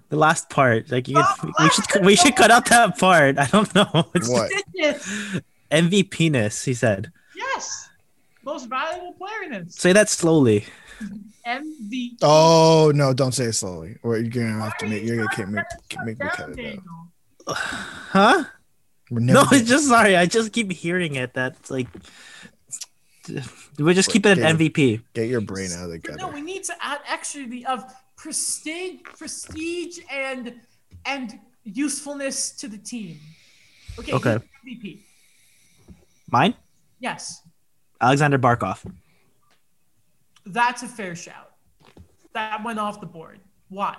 the last part. Like you could, oh, we should we should cut out that part. I don't know. It's What? Yes. MVP-ness, he said. Yes. Most valuable player in this. Say that slowly. MVP. Oh no! Don't say it slowly, or you're gonna have to make you're gonna make, make me cut it out. Huh? No, it's just sorry. I just keep hearing it. That's like we just keep it at Okay. MVP. get your brain out of the gutter. No, we need to add extra the of prestige, prestige and and usefulness to the team. Okay. Okay. MVP. Mine, Yes, Alexander Barkov. that's a fair shout. That went off the board. Why?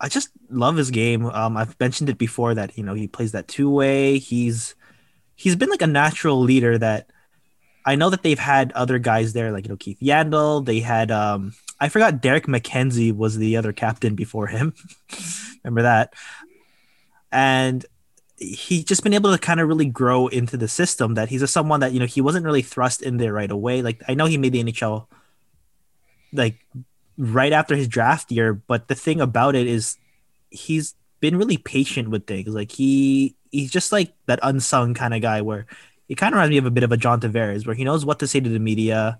I just love his game. Um, I've mentioned it before that you know he plays that two way. He's he's been like a natural leader that I know that they've had other guys there like you know Keith Yandle. They had um I forgot Derek MacKenzie was the other captain before him. Remember that? And he's just been able to kind of really grow into the system that he's a someone that you know he wasn't really thrust in there right away. Like I know he made the NHL like right after his draft year, but the thing about it is he's been really patient with things. Like he he's just like that unsung kind of guy where he kind of reminds me of a bit of a John Tavares where he knows what to say to the media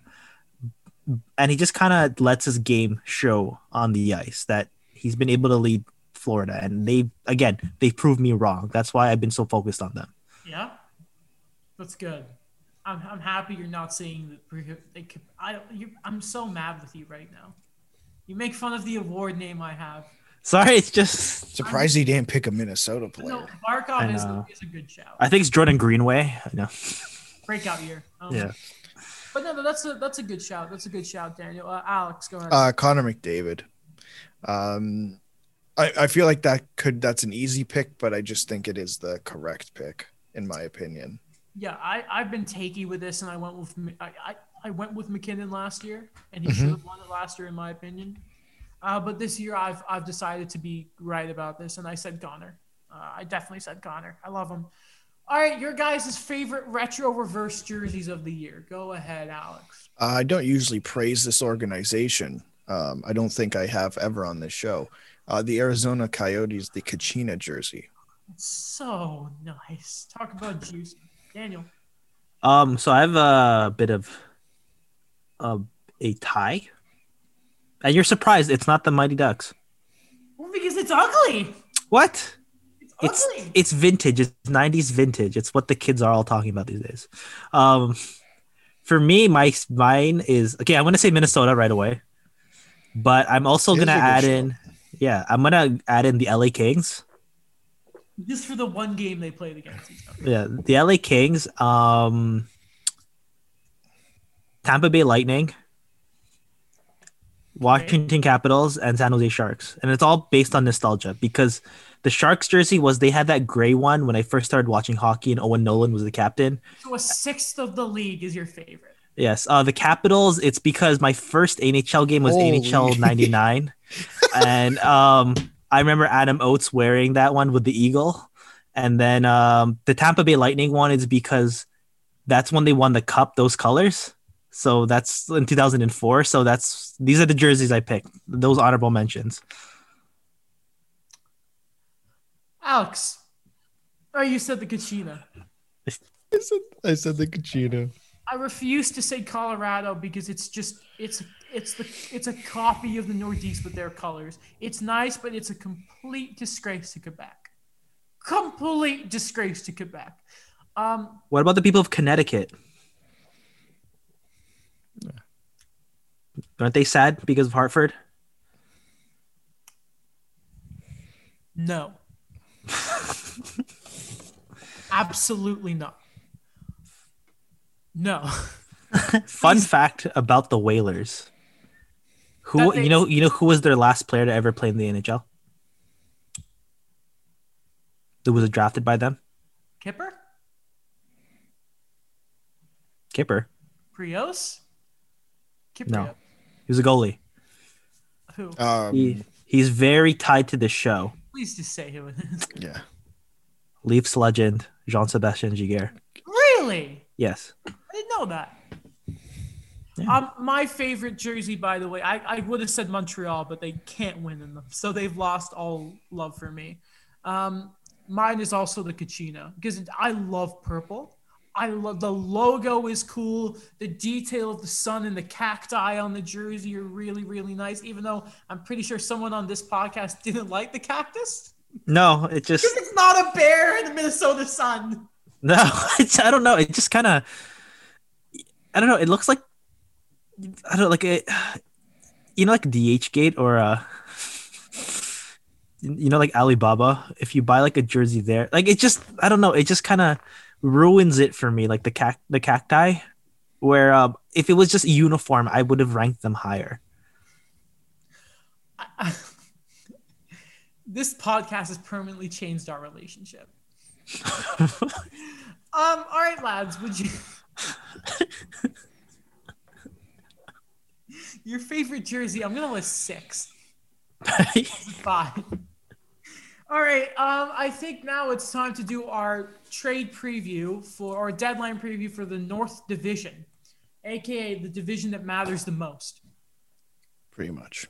and he just kind of lets his game show on the ice that he's been able to lead Florida and they again they've proved me wrong. That's why I've been so focused on them. Yeah, that's good. I'm, I'm happy you're not saying that. Could, I I'm so mad with you right now. You make fun of the award name I have. Sorry, it's just Surprised he didn't pick a Minnesota player. No, Barkov I is, is a good shout. I think it's Jordan Greenway. I know. Breakout year. Um, Yeah. But no, no, that's a that's a good shout. That's a good shout, Daniel. Uh, Alex, go ahead. Uh, Connor McDavid. Um, I, I feel like that could that's an easy pick, but I just think it is the correct pick in my opinion. yeah, I I've been takey with this, and I went with I I went with MacKinnon last year, and he Mhm. should have won it last year in my opinion. Uh, but this year, I've I've decided to be right about this, and I said Connor. Uh, I definitely said Connor. I love him. All right, your guys' favorite retro reverse jerseys of the year. Go ahead, Alex. Uh, I don't usually praise this organization. Um, I don't think I have ever on this show. Uh, the Arizona Coyotes, the Kachina jersey. It's so nice. Talk about juice, Daniel. Um, so I have a bit of a, a tie. And you're surprised it's not the Mighty Ducks. Well, because it's ugly. What? It's, It's ugly. it's vintage. It's 90s vintage. It's what the kids are all talking about these days. Um for me, my mine is okay, I'm gonna say Minnesota right away. But I'm also It is gonna add show. in yeah, I'm gonna add in the LA Kings. Just for the one game they played against each other. Yeah, the LA Kings, um Tampa Bay Lightning, Washington Capitals, and San Jose Sharks. And it's all based on nostalgia because the Sharks jersey was they had that gray one when I first started watching hockey and Owen Nolan was the captain. So a sixth of the league is your favorite. Yes. Uh the Capitals, it's because my first NHL game was Holy. NHL 99. and um I remember Adam Oates wearing that one with the eagle. And then um the Tampa Bay Lightning one is because that's when they won the cup, those colors. So that's in 2004. So that's these are the jerseys I picked. Those honorable mentions. Alex. Oh, you said the Kachina. I said, I said the Kachina. I refuse to say Colorado because it's just it's it's the it's a copy of the Nordiques with their colors. It's nice, but it's a complete disgrace to Quebec. Complete disgrace to Quebec. Um, What about the people of Connecticut? Aren't they sad because of Hartford? no. Absolutely not. No. Fun fact about the Whalers. Who they- you know you know who was their last player to ever play in the NHL? Who was drafted by them? Kipper? Kipper. Prios? Kipper. No. He was a goalie. Who? Um, He, he's very tied to the show. Please just say who it is. yeah. Leafs legend Jean Sebastien Giguère. Really? Yes. I didn't know that. Yeah. Um, my favorite jersey, by the way, I, I would have said Montreal, but they can't win in them, so they've lost all love for me. Um, mine is also the Kachina because I love purple. I love the logo is cool. The detail of the sun and the cacti on the jersey are really really nice. Even though I'm pretty sure someone on this podcast didn't like the cactus No, it just because it's not a bear in the Minnesota sun. no. It's, I don't know. It just kind of. I don't know. It looks like. I don't know, like it. you know, like DH Gate or uh, you know, like Alibaba. If you buy like a jersey there, like it just, I don't know. It just kind of ruins it for me. Like the cac, the cacti, where um, if it was just uniform, I would have ranked them higher. this podcast has permanently changed our relationship. um, all right, lads, would you your favorite jersey? I'm gonna list six. Five. All right. Um, I think now it's time to do our trade preview for or deadline preview for the North Division, aka the division that matters the most. Pretty much.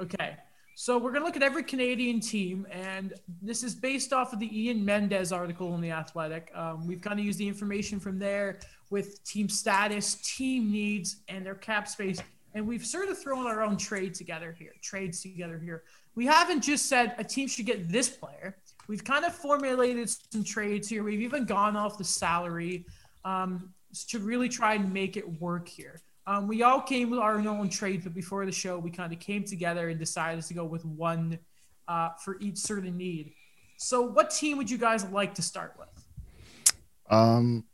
Okay. So we're gonna look at every Canadian team, and this is based off of the Ian Mendes article in the Athletic. Um, we've kind of used the information from there with team status, team needs, and their cap space, and we've sort of thrown our own trade together here, trades together here. We haven't just said a team should get this player. We've kind of formulated some trades here. We've even gone off the salary um, to really try and make it work here. Um, we all came with our own trades, but before the show, we kind of came together and decided to go with one uh, for each certain need. So, what team would you guys like to start with? Um,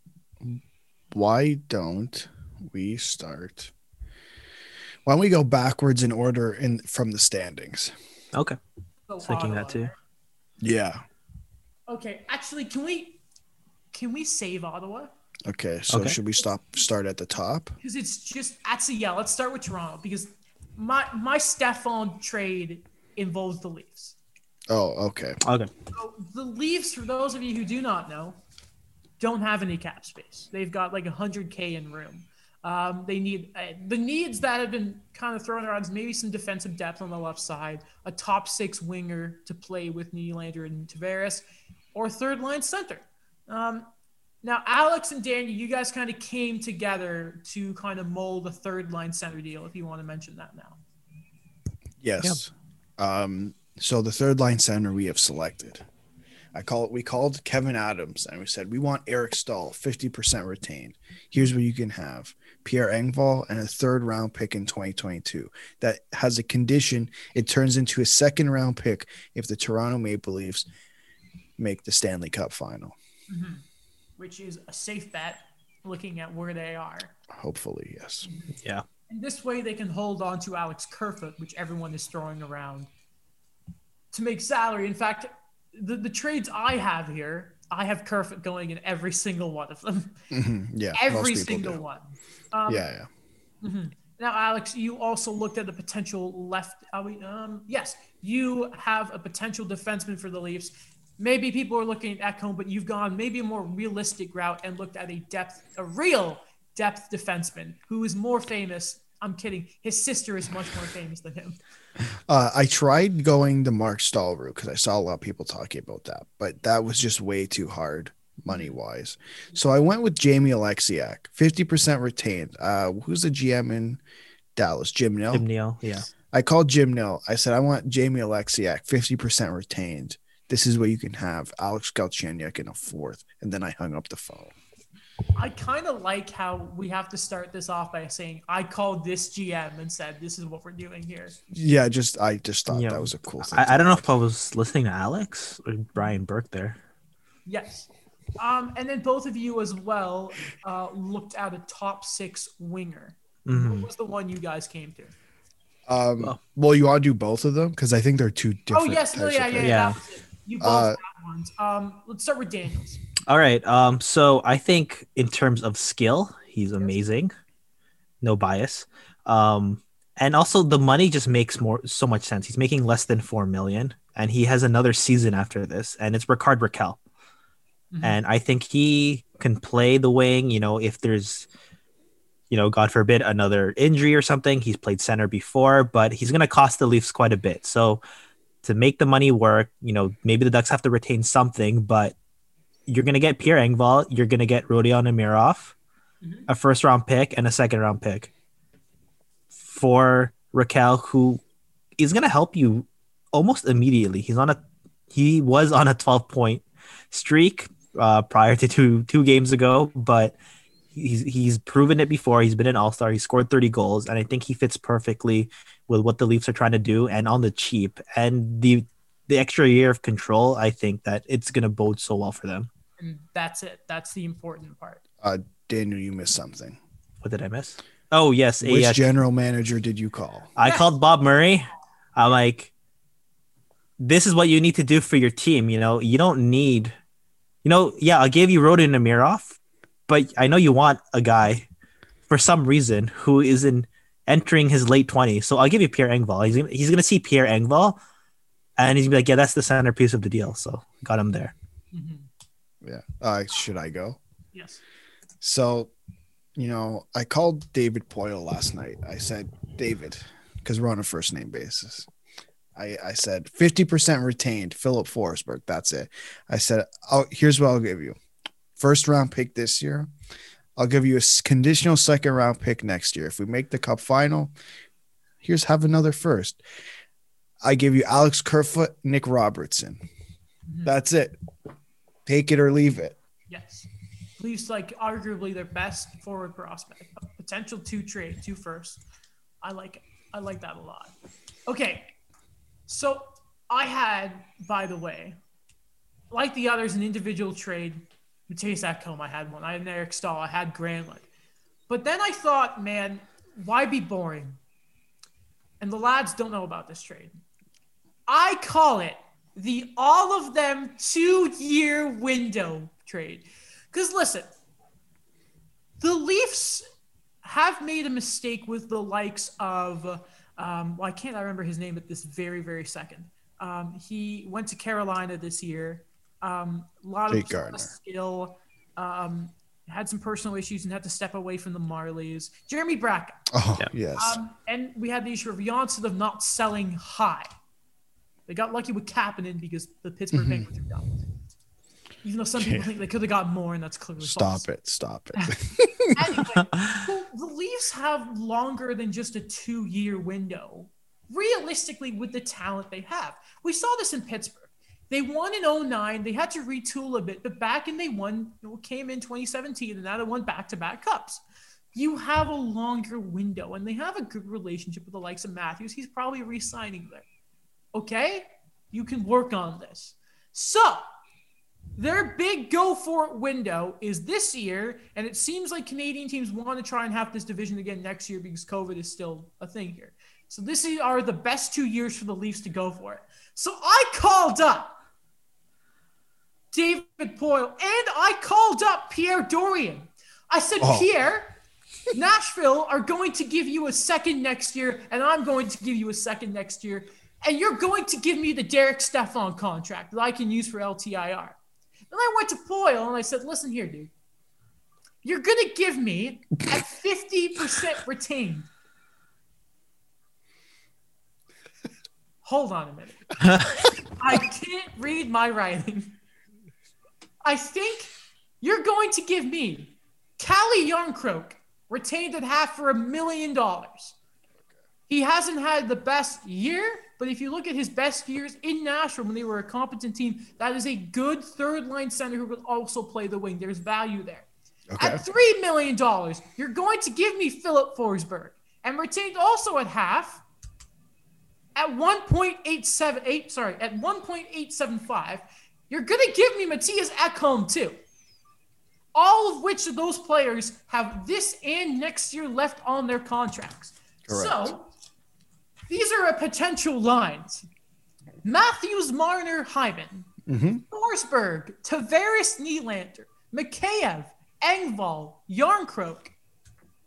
why don't we start? Why don't we go backwards in order in from the standings? okay. So Thinking that too. Yeah. Okay, actually, can we can we save Ottawa? Okay. So Okay. should we stop? Start at the top. Because it's just actually yeah. Let's start with Toronto because my my Stepan trade involves the Leafs. Oh, okay. Okay. So the Leafs, for those of you who do not know, don't have any cap space. They've got like 100K in room. Um, they need uh, the needs that have been kind of thrown around is maybe some defensive depth on the left side, a top six winger to play with Nylander and Tavares, or third line center. Um, now, Alex and Daniel, you guys kind of came together to kind of mold a third line center deal, if you want to mention that now. Yes. Um. So the third line center we have selected. I call it. We called Kevin Adams and we said we want Eric Staal, fifty percent retained. Here's what you can have: Pierre Engvall and a third round pick in 2022. That has a condition. It turns into a second round pick if the Toronto Maple Leafs make the Stanley Cup final. Mm-hmm. Which is a safe bet looking at where they are. Hopefully, yes. Yeah. And this way they can hold on to Alex Kerfoot, which everyone is throwing around to make salary. In fact, the, the trades I have here, I have Kerfoot going in every single one of them. Mhm. Yeah. every single do. one. Um, Yeah, yeah. Now, Alex, you also looked at the potential left. Are we, um, yes, you have a potential defenseman for the Leafs. Maybe people are looking at Ekholm, but you've gone maybe a more realistic route and looked at a depth, a real depth defenseman who is more famous. I'm kidding. His sister is much more famous than him. Uh, I tried going the Marc Staal route because I saw a lot of people talking about that, but that was just way too hard money wise. So I went with Jamie Oleksiak, 50% retained. Uh, who's the GM in Dallas? Jim Nill. Jim Nill. Yeah. I called Jim Nill. I said, I want Jamie Oleksiak, 50% retained. This is what you can have. Alex Galchenyuk in a fourth. And then I hung up the phone. I kind of like how we have to start this off by saying, I called this GM and said, this is what we're doing here. Yeah, just I just thought Yeah. that was a cool thing. I, I don't know if I was listening to Alex or Brian Burke there. Yes. Um, and then both of you as well uh, looked at a top six winger. Mhm. What was the one you guys came to? Um, Well- well, you want to do both of them because I think they're two different. oh yes, no, yeah, of yeah, yeah. Yeah. that was it. You both Uh, had ones. Um, let's start with Daniels. All right. Um. So I think in terms of skill, he's amazing. No bias. Um. And also the money just makes more so much sense. He's making less than four million, and he has another season after this, and it's Rickard Rakell. Mhm. And I think he can play the wing. You know, if there's, you know, God forbid another injury or something, he's played center before, but he's going to cost the Leafs quite a bit. So to make the money work, you know, maybe the Ducks have to retain something, but you're going to get Pierre Engvall, you're going to get Rodion Amirov, Mhm. a first round pick and a second round pick for Rakell, who is going to help you almost immediately. He's on a he was on a 12 point streak uh, prior to two two games ago, but he's he's proven it before. He's been an All Star. He scored 30 goals, and I think he fits perfectly with what the Leafs are trying to do, and on the cheap. And the the extra year of control, I think that it's going to bode so well for them. And that's it. That's the important part. Uh, Daniel, you missed something. What did I miss? Oh yes, Which yeah. general manager did you call? I Yes. called Bob Murray. I'm like, this is what you need to do for your team. You know, you don't need, you know, yeah, I'll give you Rodion Amirov, but I know you want a guy for some reason who is in entering his late 20s. So I'll give you Pierre Engvall. He's, gonna- he's going to see Pierre Engvall and he's going to be like, yeah, that's the centerpiece of the deal. So got him there. Mhm. Yeah. Uh, should I go? Yes. So, you know, I called David Poile last night. I said, David, because we're on a first name basis. I, I said 50% retained, Filip Forsberg. That's it. I said, oh, here's what I'll give you. First round pick this year. I'll give you a conditional second round pick next year. If we make the cup final, here's have another first. I give you Alex Kerfoot, Nick Robertson. Mhm. That's it. Take it or leave it. Yes. Leafs like arguably their best forward prospect. A potential two trade, two first. I like it. I like that a lot. Okay. So I had, by the way, like the others, an individual trade. Mattias Ekholm, I had one. I had Eric Staal. I had Granlund. But then I thought, man, why be boring? And the lads don't know about this trade. I call it the all of them two year window trade. Because listen, the Leafs have made a mistake with the likes of, um, well, I can't remember his name at this very, very second. Um, he went to Carolina this year. Um, a lot Jake of Gardiner. skill. Um, had some personal issues and had to step away from the Marlies. Jeremy Brack. Oh, Yeah. yes. Um, and we had the issue of Janssen of not selling high. They got lucky with Kapanen because the Pittsburgh Mhm. Penguins are dumb. Even though some people Yeah. think they could have got more, and that's clearly false. Stop it. Stop it. Anyway, the, the Leafs have longer than just a two-year window. Realistically, with the talent they have, we saw this in Pittsburgh. They won in 09. They had to retool a bit, but back in they won, came in 2017, and now they won back-to-back cups. You have a longer window, and they have a good relationship with the likes of Matthews. He's probably re-signing there. Okay, you can work on this. So their big go for it window is this year, and it seems like Canadian teams want to try and have this division again next year because COVID is still a thing here. So this is, are the best two years for the Leafs to go for it. So I called up David Poile and I called up Pierre Dorion. I said, Oh. Pierre, Nashville are going to give you a second next year, and I'm going to give you a second next year, and you're going to give me the Derek Stepan contract that I can use for LTIR. Then I went to Poile and I said, listen here, dude. You're going to give me at 50% retained. Hold on a minute. I can't read my writing. I think you're going to give me Calle Järnkrok retained at half for a million dollars. He hasn't had the best year, but if you look at his best years in Nashville when they were a competent team, that is a good third line center who could also play the wing. There's value there. Okay. At $3 million, you're going to give me Filip Forsberg and retained also at half at 1.878, sorry, at 1.875, you're going to give me Mattias Ekholm too. All of which of those players have this and next year left on their contracts. Correct. So these are a potential lines. Matthews, Marner, Hyman, Mm-hmm. Forsberg, Tavares, Nylander, Mikheyev, Engvall, Järnkrok,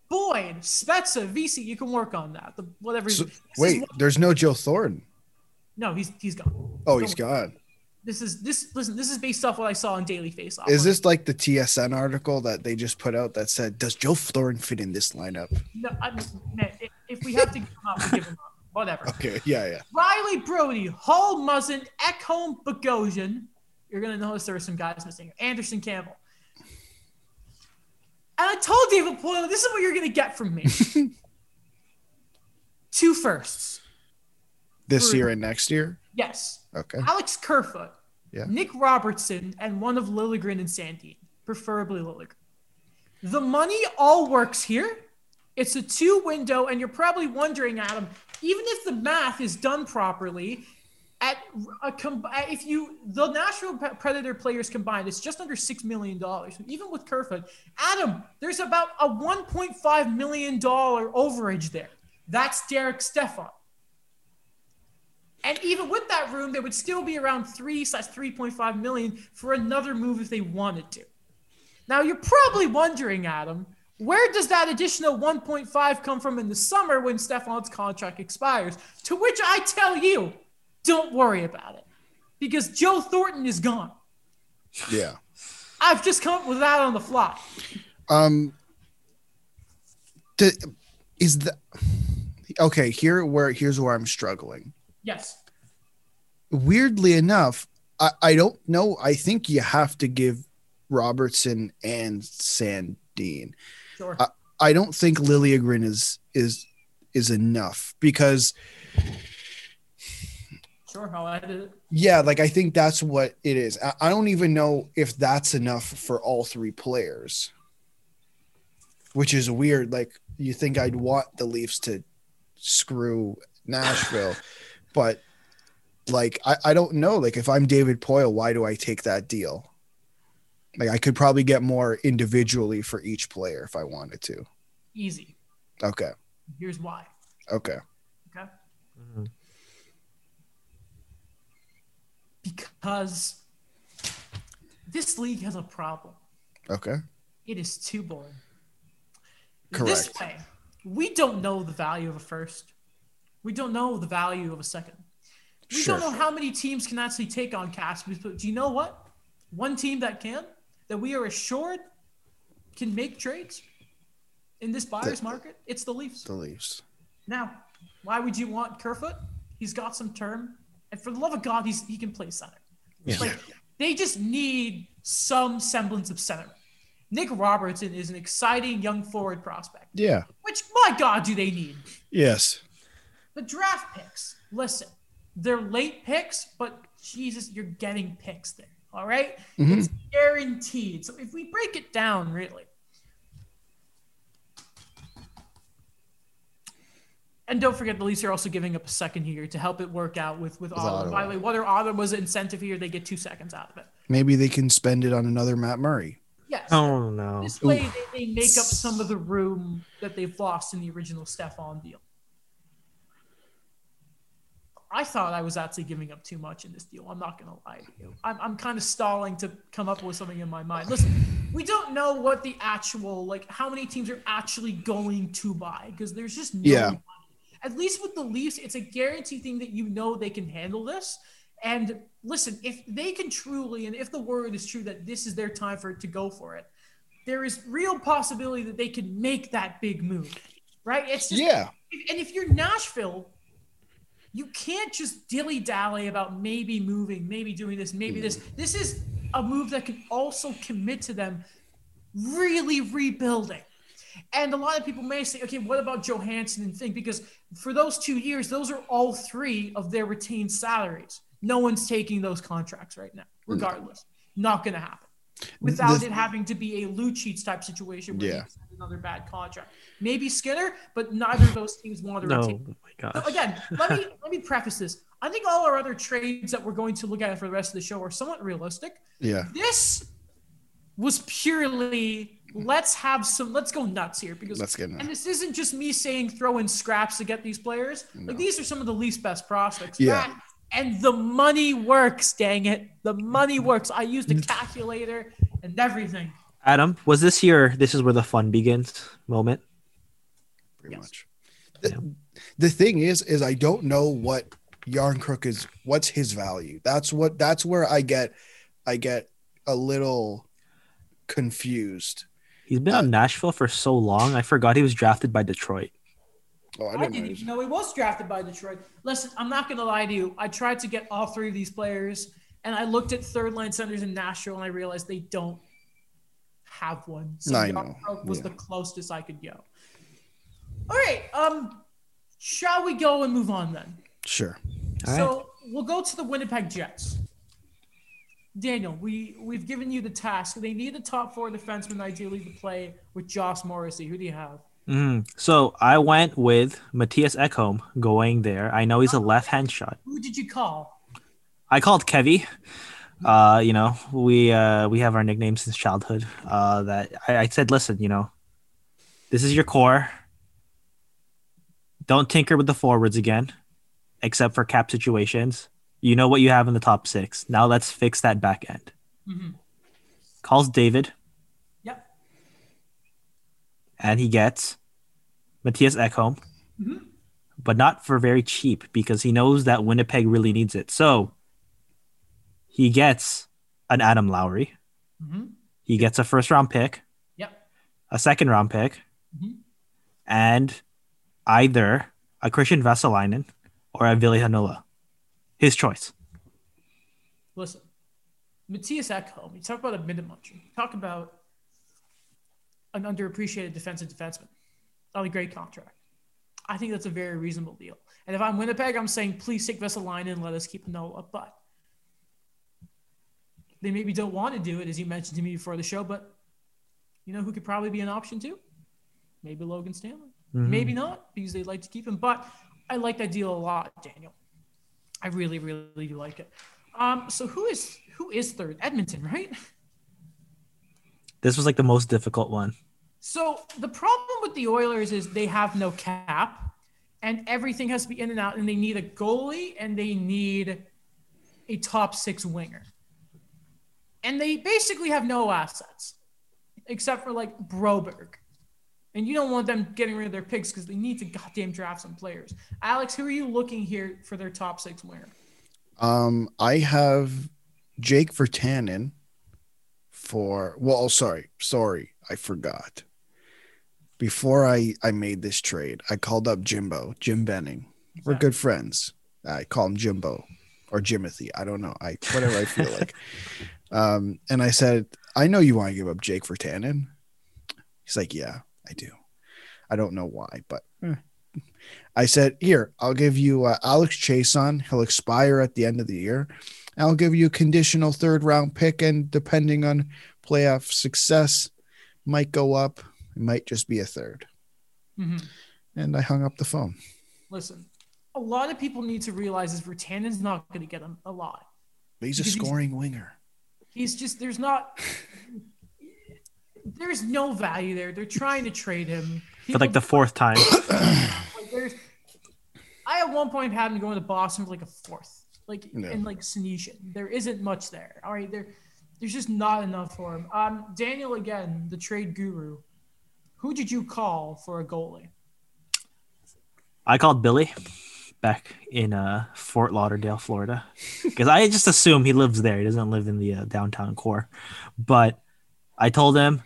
Boyd, Spezza, VC. You can work on that. The whatever. So, wait, there's no Joe Thornton. no, he's he's gone. Oh, he's gone. This is this. Listen, this is based off what I saw on Daily Faceoff. Is this like the TSN article that they just put out that said, "Does Joe Thornton fit in this lineup?" No, I mean, man, if, we have to give him up, we give him up. Whatever. Okay, yeah, yeah. Rielly Brodie, Holl Muzzin, Ekholm Bogosian. You're gonna notice there are some guys missing. Andersen Campbell. And I told David Poile, this is what you're gonna get from me. Two firsts. This year and next year. Yes. Okay. Alex Kerfoot, Yeah. Nick Robertson, and one of Liljegren and Sandin, preferably Liljegren. The money all works here. It's a two window, and you're probably wondering, Adam, even if the math is done properly, at a if you the Nashville Predator players combined, it's just under six million dollars. Even with Kerfoot, Adam, there's about a 1.5 million dollar overage there. That's Derek Stepan. And even with that room, there would still be around three slash 3.5 million for another move if they wanted to. Now you're probably wondering, Adam, where does that additional 1.5 come from in the summer when Stepan's contract expires? To which I tell you, don't worry about it. Because Joe Thornton is gone. Yeah. I've just come up with that on the fly. Um. The, is the okay here where here's where I'm struggling. Yes. Weirdly enough, I, I don't know. I think you have to give Robertson and Sandin. Sure. I, I don't think Liljegren is is is enough because sure. I'll edit it. yeah, like I think that's what it is. I, I don't even know if that's enough for all three players, which is weird. Like you think I'd want the Leafs to screw Nashville, but like I, I don't know. Like if I'm David Poile, why do I take that deal? Like I could probably get more individually for each player if I wanted to. Easy. Okay. Here's why. Okay. Okay. Mhm. Because this league has a problem. Okay. It is too boring. Correct. This way, we don't know the value of a first. We don't know the value of a second. We Sure. don't know how many teams can actually take on Caspers, but do you know what? One team that can, that we are assured can make trades in this buyer's market, it's the Leafs. The Leafs. Now, why would you want Kerfoot? He's got some term, and for the love of God, he's he can play center. Yeah. Like they just need some semblance of center. Nick Robertson is an exciting young forward prospect, Yeah. which my God, do they need? Yes. The draft picks. Listen, they're late picks, but Jesus, you're getting picks there. All right? Mhm. It's guaranteed. So if we break it down, really. And don't forget, the Leafs are also giving up a second here to help it work out with with Ottawa. Ottawa. By the way, whether Ottawa's incentive here, they get two seconds out of it. Maybe they can spend it on another Matt Murray. Yes. Oh no. This way, they, they make up some of the room that they've lost in the original Stepan deal. I thought I was actually giving up too much in this deal. I'm not going to lie to you. I'm, I'm kind of stalling to come up with something in my mind. Listen, we don't know what the actual, like, how many teams are actually going to buy because there's just no Yeah. money. At least with the Leafs, it's a guarantee thing that you know they can handle this. And listen, if they can truly, and if the word is true that this is their time for it to go for it, there is real possibility that they can make that big move, right? It's just, Yeah. and if you're Nashville, you can't just dilly dally about maybe moving, maybe doing this, maybe this. Mm-hmm. This is a move that can also commit to them really rebuilding. And a lot of people may say, okay, what about Johansen and Fink? Because for those two years, those are all three of their retained salaries. No one's taking those contracts right now, mm. regardless. Not going to happen. Without The- it having to be a Lucic type situation Yeah. You sign another bad contract. Maybe Skinner, but neither of those teams want to No. retain. Oh my So again, let me let me preface this. I think all our other trades that we're going to look at for the rest of the show are somewhat realistic. Yeah. This was purely let's have some let's go nuts here because Let's get nuts. and this isn't just me saying throw in scraps to get these players. Like these are some of the least best prospects. Yeah. That- and the money works, dang it. The money works. I used a calculator and everything. Adam, was this your this is where the fun begins moment? Pretty Yes. much. The, the thing is, is I don't know what Järnkrok is. What's his value? That's what. That's where I get, I get a little confused. He's been Uh, on Nashville for so long. I forgot he was drafted by Detroit. Oh, I I didn't, didn't even know he was drafted by Detroit. Listen, I'm not going to lie to you. I tried to get all three of these players, and I looked at third line centers in Nashville, and I realized they don't have one. So I Yarn know. Was Yeah. the closest I could go. All right. Um, shall we go and move on then? Sure. All so we'll go to the Winnipeg Jets. Daniel, we we've given you the task. They need a top four defenseman ideally to play with Josh Morrissey. Who do you have? Mhm. So I went with Mattias Ekholm going there. I know he's a left-hand shot. Who did you call? I called Chevy. Uh, you know, we uh we have our nicknames since childhood. Uh, that I, I said, listen, you know, this is your core. Don't tinker with the forwards again. except for cap situations. You know what you have in the top six. Now let's fix that back end. Mhm. Calls David, Yep. and he gets Mattias Ekholm, Mhm. but not for very cheap because he knows that Winnipeg really needs it. So he gets an Adam Lowry. Mhm. He gets a first round pick, Yep. a second round pick, Mhm. and either a Kristian Vesalainen or a Ville Heinola. His choice. Listen, Mattias Ekholm, you talk about a minute muncher. You talk about an underappreciated defensive defenseman on a great contract. I think that's a very reasonable deal. And if I'm Winnipeg, I'm saying please take Vesalainen and let us keep Nola. But they maybe don't want to do it, as you mentioned to me before the show. But you know who could probably be an option too? Maybe Logan Stanley. Maybe not because they'd like to keep him. But I like that deal a lot, Daniel. I really, really do like it. Um, so who is who is third? Edmonton, right? This was like the most difficult one. So the problem with the Oilers is they have no cap, and everything has to be in and out, and they need a goalie and they need a top six winger, and they basically have no assets except for like Broberg, and you don't want them getting rid of their picks because they need to goddamn draft some players. Alex, who are you looking here for their top six winger? Um, I have Jake Virtanen for well, sorry, sorry, I forgot. Before I I made this trade, I called up Jimbo, Jim Benning. We're good friends. I call him Jimbo or Jimothy. I don't know. I whatever I feel like. Um, and I said, I know you want to give up Jake for Virtanen. He's like, Yeah, I do. I don't know why, but eh. I said, Here, I'll give you uh, Alex Chiasson. He'll expire at the end of the year. I'll give you a conditional third round pick, and depending on playoff success, might go up. It might just be a third. Mhm. And I hung up the phone. Listen, a lot of people need to realize is Virtanen's not going to get him a lot. But he's a Because he's- scoring winger. He's just there's not there's no value there. They're trying to trade him For like the fourth time. Like, I at one point had him going to Boston for like a fourth, like Yeah. and like Senyshyn. There isn't much there. All right, there, there's just not enough for him. Um, Daniel again, the trade guru. Who did you call for a goalie? I called Billy back in uh, Fort Lauderdale, Florida, because I just assume he lives there. He doesn't live in the uh, downtown core. But I told him,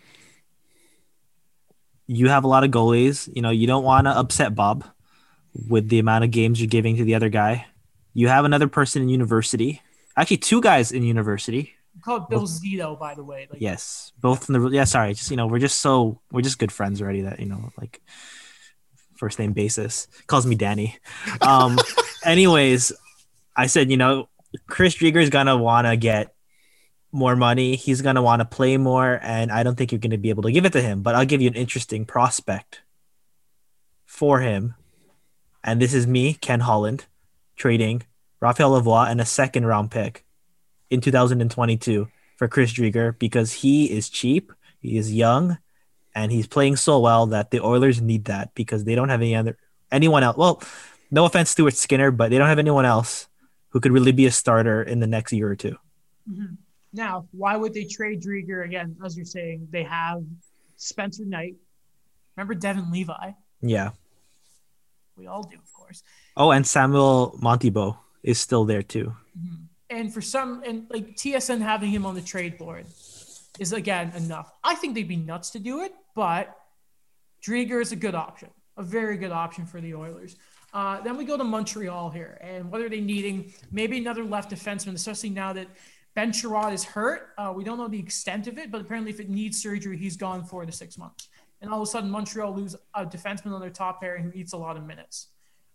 you have a lot of goalies. You know, you don't want to upset Bob with the amount of games you're giving to the other guy. You have another person in university. Actually, two guys in university. Called Bill Zito, by the way. Like, Yes, both in the yeah. Sorry, just you know, we're just so we're just good friends already that you know, like first name basis. Calls me Danny. Um, anyways, I said you know, Chris Driedger's gonna want to get more money. He's gonna want to play more, and I don't think you're gonna be able to give it to him. But I'll give you an interesting prospect for him, and this is me, Ken Holland, trading Rafael Lavoie and a second round pick in 2022 for Chris Driedger because he is cheap, he is young, and he's playing so well that the Oilers need that because they don't have any other anyone else. Well, no offense, Stuart Skinner, but they don't have anyone else who could really be a starter in the next year or two. Mhm. Now, why would they trade Driedger again? As you're saying, they have Spencer Knight. Remember Devon Levi? Yeah. We all do, of course. Oh, and Samuel Montembeault is still there too. And for some, and like TSN having him on the trade board is again enough. I think they'd be nuts to do it, but Driedger is a good option, a very good option for the Oilers. Uh, then we go to Montreal here, and what are they needing? Maybe another left defenseman, especially now that Ben Chiarot is hurt. Uh, we don't know the extent of it, but apparently, if it needs surgery, he's gone four to six months. And all of a sudden, Montreal lose a defenseman on their top pairing who eats a lot of minutes.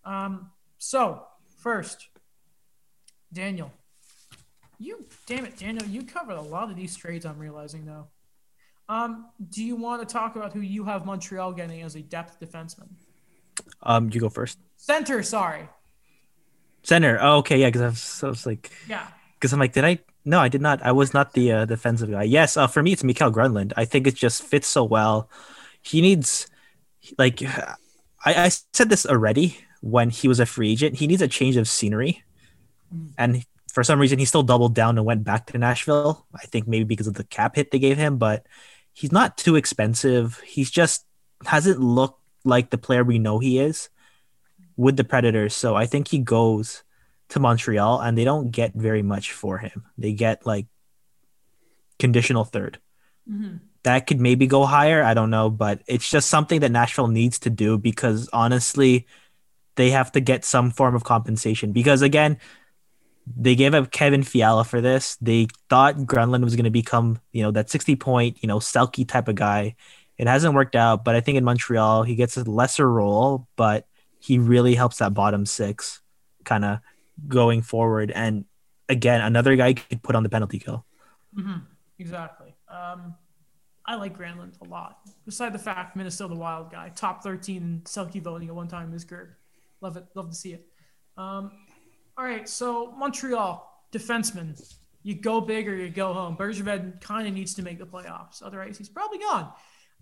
Um, so, first, Daniel, you damn it, Daniel, you covered a lot of these trades. I'm realizing now. Um, do you want to talk about who you have Montreal getting as a depth defenseman? Um, you go first. Center, sorry. Center. Oh, okay, yeah, because I, was- I was like, Yeah. because I'm like, did I? No, I did not. I was not the uh, defensive guy. Yes, uh, for me, it's Mikael Granlund. I think it just fits so well. He needs, like, I, I said this already, when he was a free agent. He needs a change of scenery. Mm. And for some reason, he still doubled down and went back to Nashville. I think maybe because of the cap hit they gave him, but he's not too expensive. He's just hasn't looked like the player we know he is with the Predators. So I think he goes to Montreal and they don't get very much for him. They get like conditional third. Mhm. That could maybe go higher. I don't know, but it's just something that Nashville needs to do because honestly, they have to get some form of compensation. Because again, they gave up Kevin Fiala for this. They thought Granlund was going to become, you know, that 60 point, you know, Selke type of guy. It hasn't worked out, but I think in Montreal, he gets a lesser role, but he really helps that bottom six kind of going forward. And again, another guy could put on the penalty kill. Mhm. Exactly. Um, I like Granlund a lot. Beside the fact Minnesota Wild guy, top 13 in Selke voting at one time is career. Love it. Love to see it. Um, all right. So Montreal defenseman, you go big or you go home. Bergevin kind of needs to make the playoffs. Otherwise, he's probably gone.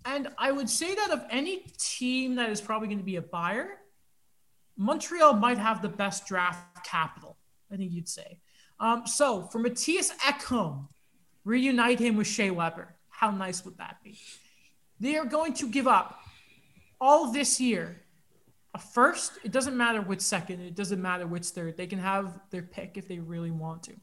And I would say that of any team that is probably going to be a buyer, Montreal might have the best draft capital. I think you'd say. Um, so for Mattias Ekholm, reunite him with Shea Weber. How nice would that be? They are going to give up all this year a first. It doesn't matter which second. It doesn't matter which third. They can have their pick if they really want to.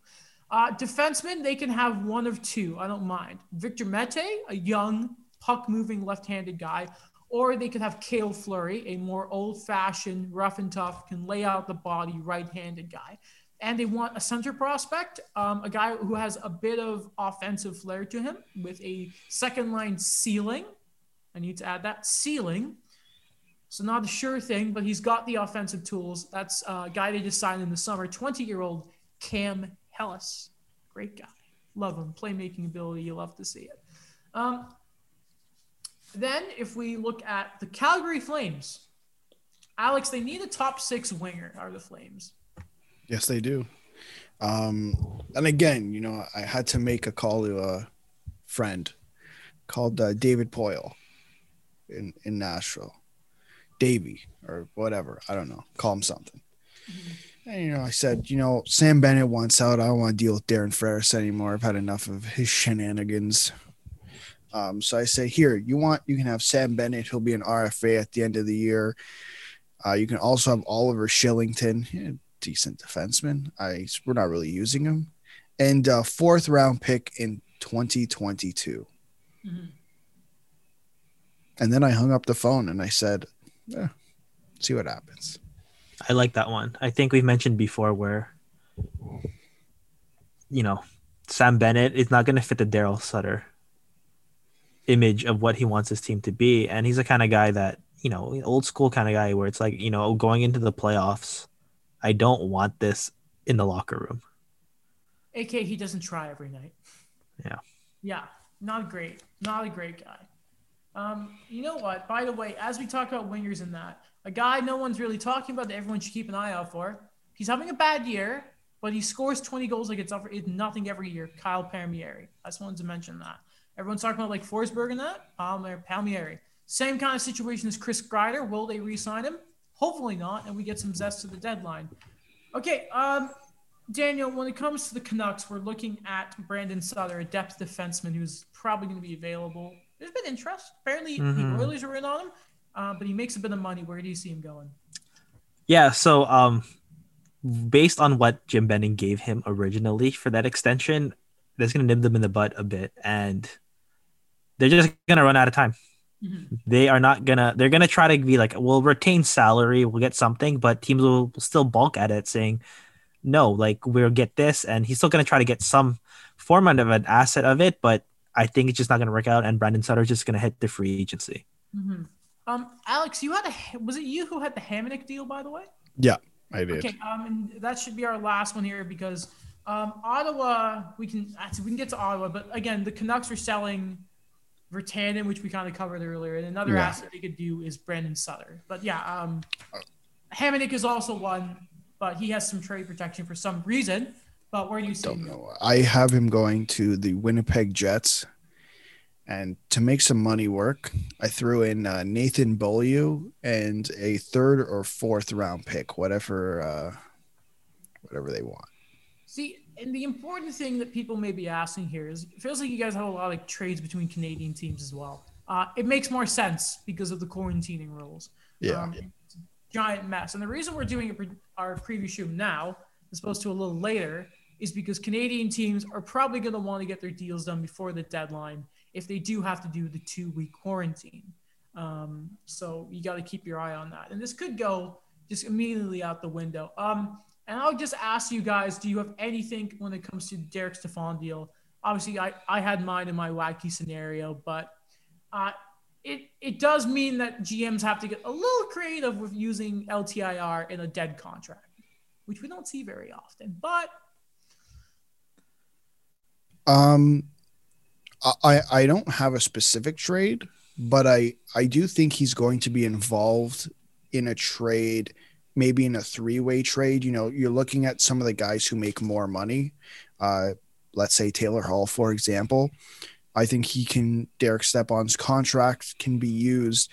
Uh, defensemen, they can have one of two. I don't mind. Victor Mete, a young puck moving left handed guy, or they could have Cale Fleury, a more old fashioned, rough and tough, can lay out the body right handed guy and they want a center prospect, um, a guy who has a bit of offensive flair to him with a second line ceiling. I need to add that ceiling. So not a sure thing, but he's got the offensive tools. That's a guy they just signed in the summer, 20 year old Cam Hillis. Great guy. Love him. Playmaking ability. You love to see it. Um, then if we look at the Calgary Flames, Alex, they need a top six winger, are the Flames. Yes, they do. Um, and again, you know, I had to make a call to a friend called uh, David Poile in in Nashville, Davy or whatever. I don't know. Call him something. And you know, I said, you know, Sam Bennett wants out. I don't want to deal with Darren Ferris anymore. I've had enough of his shenanigans. Um, so I say, here, you want you can have Sam Bennett. He'll be an RFA at the end of the year. Uh, you can also have Oliver Kylington, decent defenseman. I we're not really using him, and uh, fourth round pick in 2022. Mhm. And then I hung up the phone and I said, eh, "See what happens." I like that one. I think we've mentioned before where, you know, Sam Bennett is not going to fit the Daryl Sutter image of what he wants his team to be. And he's the kind of guy that, you know, old school kind of guy where it's like, you know, going into the playoffs, I don't want this in the locker room. AK, he doesn't try every night. Yeah. Yeah, not great. Not a great guy. Um, you know what? By the way, as we talk about wingers and that, a guy no one's really talking about that everyone should keep an eye out for. He's having a bad year, but he scores 20 goals like it's, nothing every year. Kyle Palmieri. I just wanted to mention that. Everyone's talking about like Forsberg and that. Um, Palmieri. Same kind of situation as Chris Kreider. Will they re-sign him? Hopefully not, and we get some zest to the deadline. Okay, um, Daniel, when it comes to the Canucks, we're looking at Brandon Sutter, a depth defenseman who's probably going to be available. There's been interest. Apparently, Mhm. the Oilers are in on him, uh, but he makes a bit of money. Where do you see him going? Yeah. So, um, based on what Jim Benning gave him originally for that extension, that's going to nib them in the butt a bit. And they're just going to run out of time. Mhm. they are not gonna they're gonna try to be like we'll retain salary we'll get something but teams will still balk at it saying no like we'll get this and he's still gonna try to get some form of an asset of it but i think it's just not gonna work out and brandon Sutter is just gonna hit the free agency Mhm. Um, Alex, you had a was it you who had the Hamonic deal, by the way? Yeah, I did. Okay, um, and that should be our last one here because um, Ottawa, we can actually we can get to Ottawa, but again, the Canucks are selling Virtanen, which we kind of covered earlier, and another Yeah. asset they could do is Brandon Sutter. But yeah, um, Hamonic is also one, but he has some trade protection for some reason. But where do you see Don't know. I have him going to the Winnipeg Jets, And to make some money work, I threw in uh, Nathan Beaulieu and a third or fourth round pick, whatever, uh, whatever they want. See, and the important thing that people may be asking here is it feels like you guys have a lot of trades between Canadian teams as well. Uh, it makes more sense because of the quarantining rules. Yeah. Um, it's a giant mess. And the reason we're doing a pre- our preview show now, as opposed to a little later, is because Canadian teams are probably going to want to get their deals done before the deadline if they do have to do the two week quarantine. Um, so you got to keep your eye on that. And this could go just immediately out the window. Um, and I'll just ask you guys, do you have anything when it comes to Derek Stepan deal? Obviously, I, I had mine in my wacky scenario, but uh, it, it does mean that GMs have to get a little creative with using LTIR in a dead contract, which we don't see very often. But Um, I I don't have a specific trade, but I I do think he's going to be involved in a trade, maybe in a three way trade. You know, you're looking at some of the guys who make more money. Uh, let's say Taylor Hall, for example. I think he can. Derek Stepan's contract can be used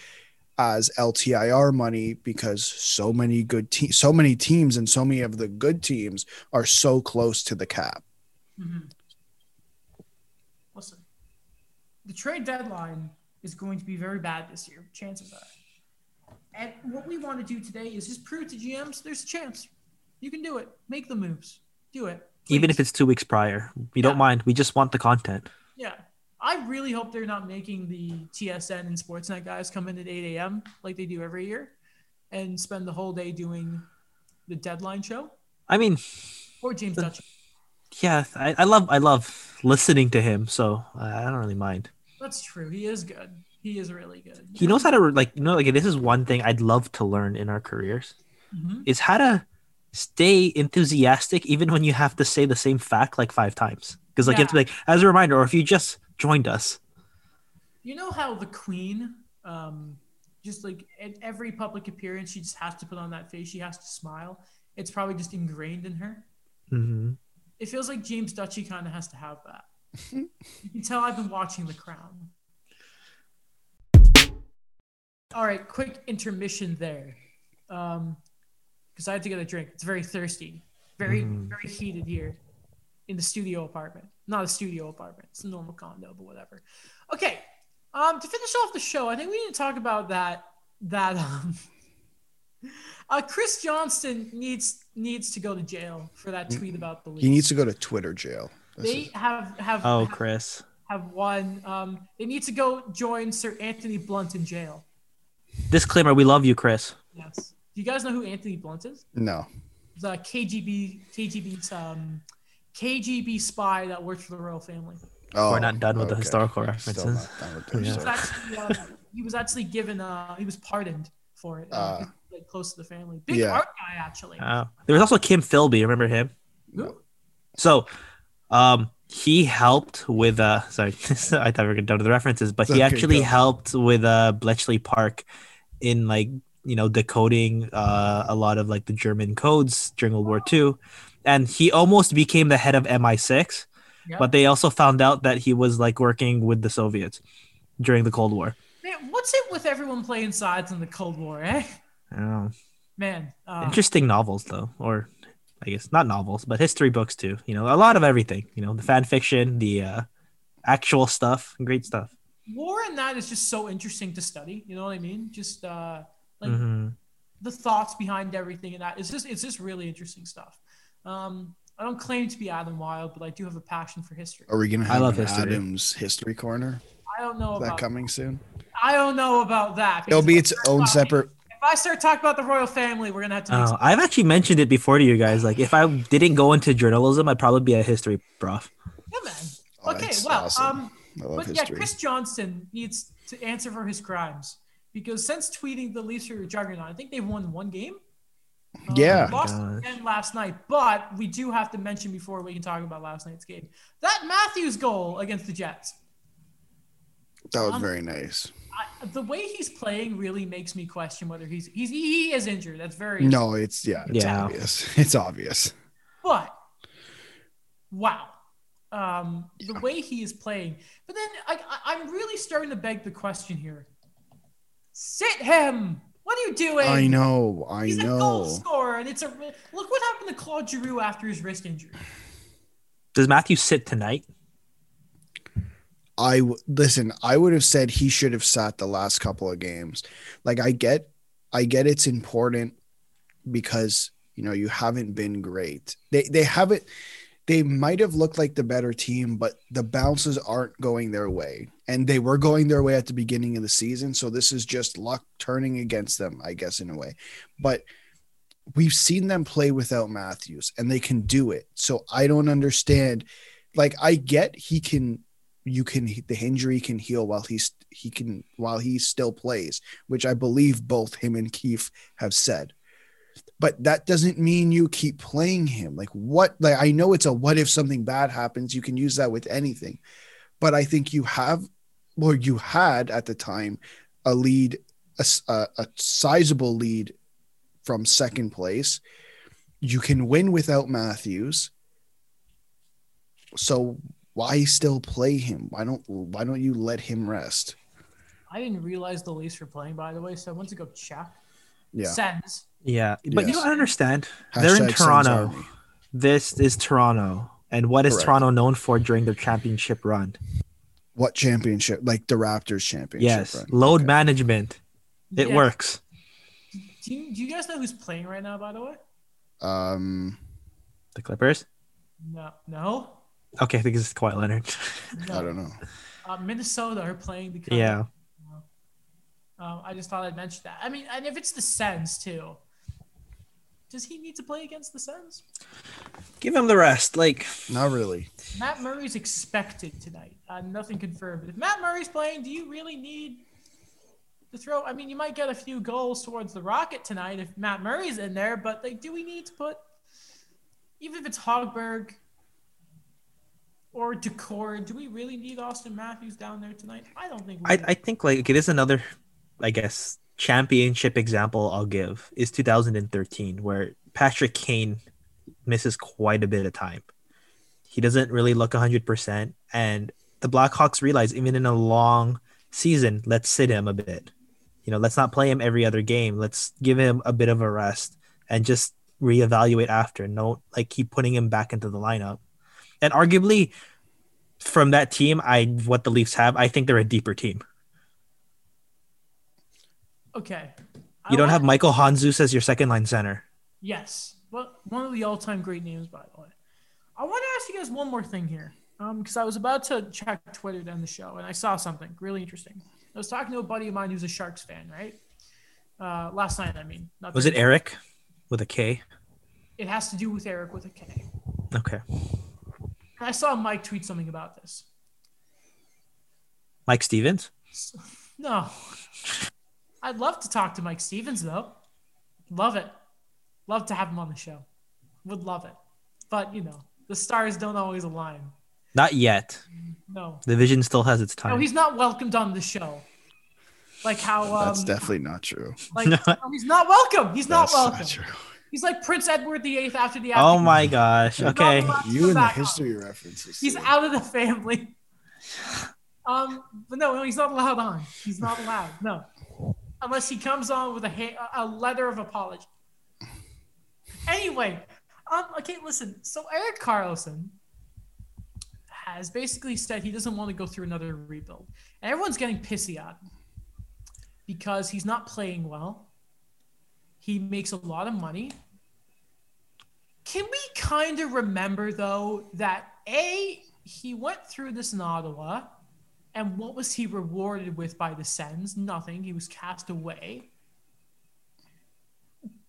as LTIR money because so many good teams, so many teams, and so many of the good teams are so close to the cap. mhm. listen, the trade deadline is going to be very bad this year, chances are. And what we want to do today is just prove to GMs there's a chance. You can do it. Make the moves. Do it. Even if it's two weeks prior, we Yeah. don't mind. We just want the content. Yeah. I really hope they're not making the TSN and Sportsnet guys come in at 8 a.m. like they do every year and spend the whole day doing the deadline show I mean, or James The- Dutch. yeah, I, I love I love listening to him, so I don't really mind. That's true. He is good. He is really good. He knows how to like you know like this is one thing I'd love to learn in our careers Mhm. is how to stay enthusiastic even when you have to say the same fact like five times. Because like you have to be like as a reminder, or if you just joined us. You know how the Queen, um, just like at every public appearance, she just has to put on that face. She has to smile. It's probably just ingrained in her. hmm It feels like James Duthie kind of has to have that. you can tell I've been watching The Crown. All right, quick intermission there, because I had to get a drink. It's very thirsty, very Mhm. very heated here in the studio apartment. Not a studio apartment; it's a normal condo, but whatever. Okay, um, to finish off the show, I think we need to talk about that. That um, uh, Chris Johnston needs needs to go to jail for that tweet about the league. He needs to go to Twitter jail. That's They it. have have Oh, have, Chris. have won. Um, they need to go join Sir Anthony Blunt in jail. Disclaimer: We love you, Chris. Yes. Do you guys know who Anthony Blunt is? no. The KGB KGB's um, KGB spy that worked for the royal family. Oh, We're not done with the okay. historical references. with the Yeah. He was historical. actually, uh, he was actually given. Uh, he was pardoned for it. Uh, Uh, like close to the family. Big yeah. art guy, actually. Oh. There was also Kim Philby. Remember him? Who? So, um, he helped with uh, sorry, I thought we were gonna go to the references, but he Okay, actually go. helped with uh Bletchley Park in like you know decoding uh a lot of like the German codes during World War II, and he almost became the head of MI6. Yeah. But they also found out that he was like working with the Soviets during the Cold War. Man, what's it with everyone playing sides in the Cold War, eh? I don't know. Man, uh, Interesting novels though, or I guess not novels, but history books too. You know, a lot of everything. You know, the fan fiction, the uh, actual stuff, great stuff. war and that is just so interesting to study. You know what I mean? Just uh, like Mhm. the thoughts behind everything and that. It's just it's just really interesting stuff. Um, I don't claim to be Adam Wild, but I do have a passion for history. Are we gonna I have love an history. Adams history corner? I don't know Is that coming soon? I don't know about that. It'll be its own talking- separate. If I start talking about the royal family, we're gonna have to. Oh, I've actually mentioned it before to you guys. Like, if I didn't go into journalism, I'd probably be a history prof. yeah, man. Oh, okay, well, awesome. um, I love but yeah. Chris Johnston needs to answer for his crimes because since tweeting the Leafs are a juggernaut, I think they've won one game. Uh, Yeah. lost again last night, but we do have to mention before we can talk about last night's game that Matthews goal against the Jets. that was um, very nice. I, the way he's playing really makes me question whether he's he's he is injured. That's very No, it's yeah, it's Yeah. obvious. It's obvious. But wow, um, the way he is playing. But then I, I, I'm really starting to beg the question here. Sit him. What are you doing? I know, I know. He's a goal scorer, and it's a look what happened to Claude Giroux after his wrist injury. Does Matthew sit tonight? I listen. I would have said he should have sat the last couple of games. Like I get, I get it's important because you know you haven't been great. They they haven't. They might have looked like the better team, but the bounces aren't going their way, and they were going their way at the beginning of the season. So this is just luck turning against them, I guess, in a way. But we've seen them play without Matthews, and they can do it. So I don't understand. Like I get he can you can the injury can heal while he's he can while he still plays, which I believe both him and Keefe have said. But that doesn't mean you keep playing him. Like what like I know it's a what if something bad happens, you can use that with anything. But I think you have or you had at the time a lead a a sizable lead from second place. You can win without Matthews. So why still play him? Why don't why don't you let him rest? I didn't realize the Leafs were playing, by the way, so I went to go check. Yeah. Sens. Yeah, but you don't understand. They're in Toronto. This is Toronto, and what is Correct. Toronto known for during their championship run? What championship? Like the Raptors championship. Yes, right? load Okay. management. It Yeah. works. Do you, do you guys know who's playing right now, by the way? Um The Clippers. No. No? Okay, I think it's Kawhi Leonard. No. I don't know. Uh, Minnesota are playing because yeah, Um, I just thought I'd mention that. I mean, and if it's the Sens too, does he need to play against the Sens? give him the rest. Like, Not really. Matt Murray's expected tonight. Uh, nothing confirmed. If Matt Murray's playing, do you really need to throw? I mean, you might get a few goals towards the Rocket tonight if Matt Murray's in there, but like, do we need to put, even if it's Hogberg or Daccord, do we really need Auston Matthews down there tonight? I don't think we I. I think like it is another, I guess, championship example I'll give is 2013, where Patrick Kane misses quite a bit of time. He doesn't really look 100%. And the Blackhawks realize, even in a long season, let's sit him a bit. You know, let's not play him every other game. Let's give him a bit of a rest and just reevaluate after. No, like keep putting him back into the lineup. And arguably, from that team, I what the Leafs have, I think they're a deeper team. okay. I You don't have Michael Handzus as your second line center. Yes. Well, one of the all-time great names, by the way. I want to ask you guys one more thing here, um, because I was about to check Twitter to end the show, and I saw something really interesting. I was talking to a buddy of mine who's a Sharks fan, right? Uh, last night, I mean. Not Was it Eric with a K? It has to do with Eric with a K. Okay. And I saw Mike tweet something about this. Mike Stevens? No. I'd love to talk to Mike Stevens, though. Love it. Love to have him on the show. Would love it. But, you know, the stars don't always align. Not yet. No. The vision still has its time. No, he's not welcomed on the show. Like how um, That's definitely not true. like no, he's not welcome. He's not That's welcome. not true. He's like Prince Edward the Eighth after the. oh my gosh. Okay. You come and the back on. history references. He's too. out of the family. Um, but no, no, he's not allowed on. He's not allowed. No, unless he comes on with a ha- a letter of apology. Anyway, um, okay, listen. So Erik Karlsson has basically said he doesn't want to go through another rebuild, and everyone's getting pissy at him because he's not playing well. He makes a lot of money. Can we kind of remember though that a he went through this in Ottawa, and what was he rewarded with by the Sens? Nothing. He was cast away.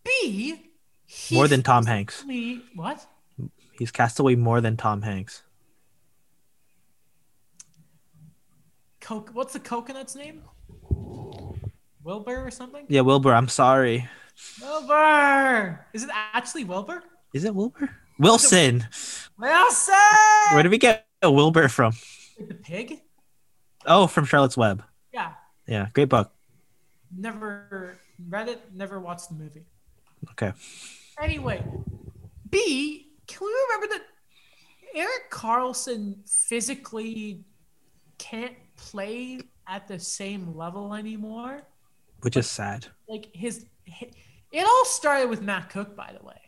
B he More than Tom Hanks. What? He's cast away more than Tom Hanks. Coke. What's the coconut's name? Wilbur or something? Yeah, Wilbur, I'm sorry. Wilbur. Is it actually Wilbur? Is it Wilbur? Wilson. Wilson. Where did we get a Wilbur from? The pig? Oh, from Charlotte's Web. Yeah. Yeah, great book. Never read it. Never watched the movie. Okay. Anyway, B, can we remember that Erik Karlsson physically can't play at the same level anymore. which is sad. Like his, hi- it all started with Matt Cooke, by the way,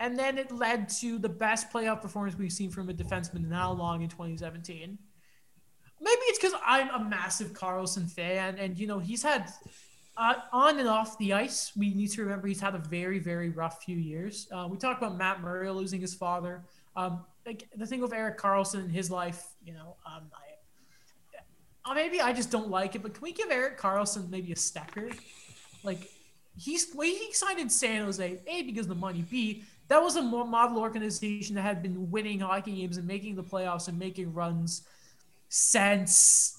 and then it led to the best playoff performance we've seen from a defenseman in how long in 2017. Maybe it's because I'm a massive Karlsson fan, and you know he's had uh, on and off the ice. We need to remember he's had a very, very rough few years. Uh, we talked about Matt Murray losing his father. Um, like the thing with Erik Karlsson in his life, you know, um, I, uh, maybe I just don't like it. But can we give Erik Karlsson maybe a stecker? Like he's when he signed in San Jose, a because of the money, b that was a model organization that had been winning hockey games and making the playoffs and making runs since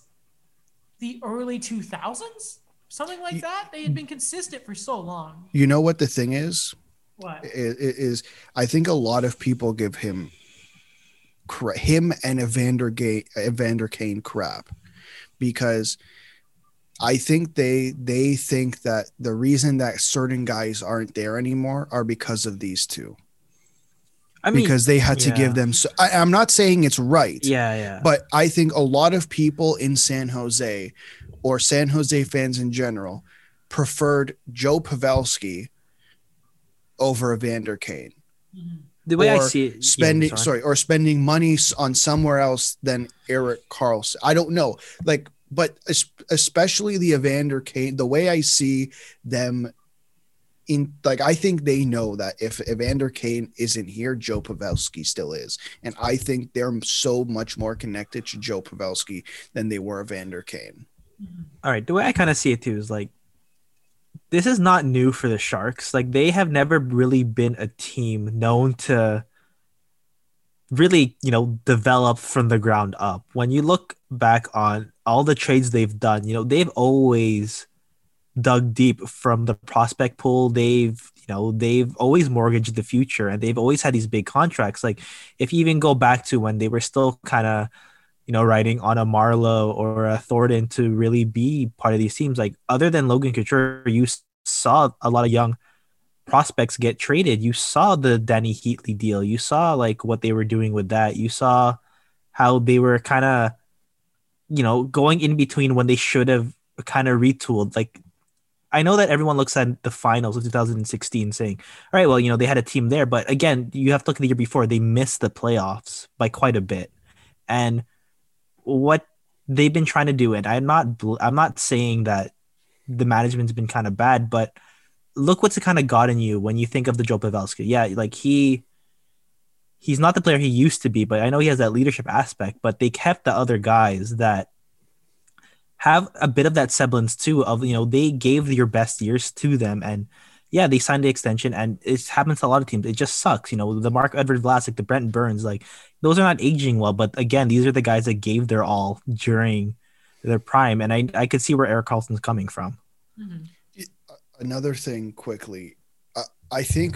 the early 2000s, something like that. They had been consistent for so long. You know what the thing is? What? I- i- Is I think a lot of people give him him and Evander Gay Evander Kane crap because I think they they think that the reason that certain guys aren't there anymore are because of these two I mean, because they had to yeah. give them so I, I'm not saying it's right yeah, yeah. but I think a lot of people in San Jose or San Jose fans in general preferred Joe Pavelski over Evander Kane. The way I see it, yeah, Spending sorry, or spending money on somewhere else than Erik Karlsson. I don't know. Like but especially the Evander Kane the way I see them in like I think they know that if Evander Kane isn't here, Joe Pavelski still is, and I think they're so much more connected to Joe Pavelski than they were Evander Kane. Mhm. all right the way i kind of see it too is like this is not new for the sharks like they have never really been a team known to really you know develop from the ground up when you look back on all the trades they've done you know they've always dug deep from the prospect pool they've you know they've always mortgaged the future and they've always had these big contracts like if you even go back to when they were still kind of you know, riding on a Marleau or a Thornton to really be part of these teams. Like other than Logan Couture, you saw a lot of young prospects get traded. You saw the Dany Heatley deal. You saw like what they were doing with that. You saw how they were kind of, you know, going in between when they should have kind of retooled. Like I know that everyone looks at the finals of 2016 saying, all right, well, you know, they had a team there. But again, you have to look at the year before. They missed the playoffs by quite a bit. And what they've been trying to do it i'm not i'm not saying that the management's been kind of bad but look what's kind of gotten you when you think of the joe pavelski yeah like he he's not the player he used to be but i know he has that leadership aspect but they kept the other guys that have a bit of that semblance too of you know they gave your best years to them and yeah they signed the extension and it happens to a lot of teams it just sucks you know the marc edouard vlasic the brent burns like those are not aging well but again these are the guys that gave their all during their prime and i i could see where erik karlsson's coming from Mhm. Another thing quickly, uh, I think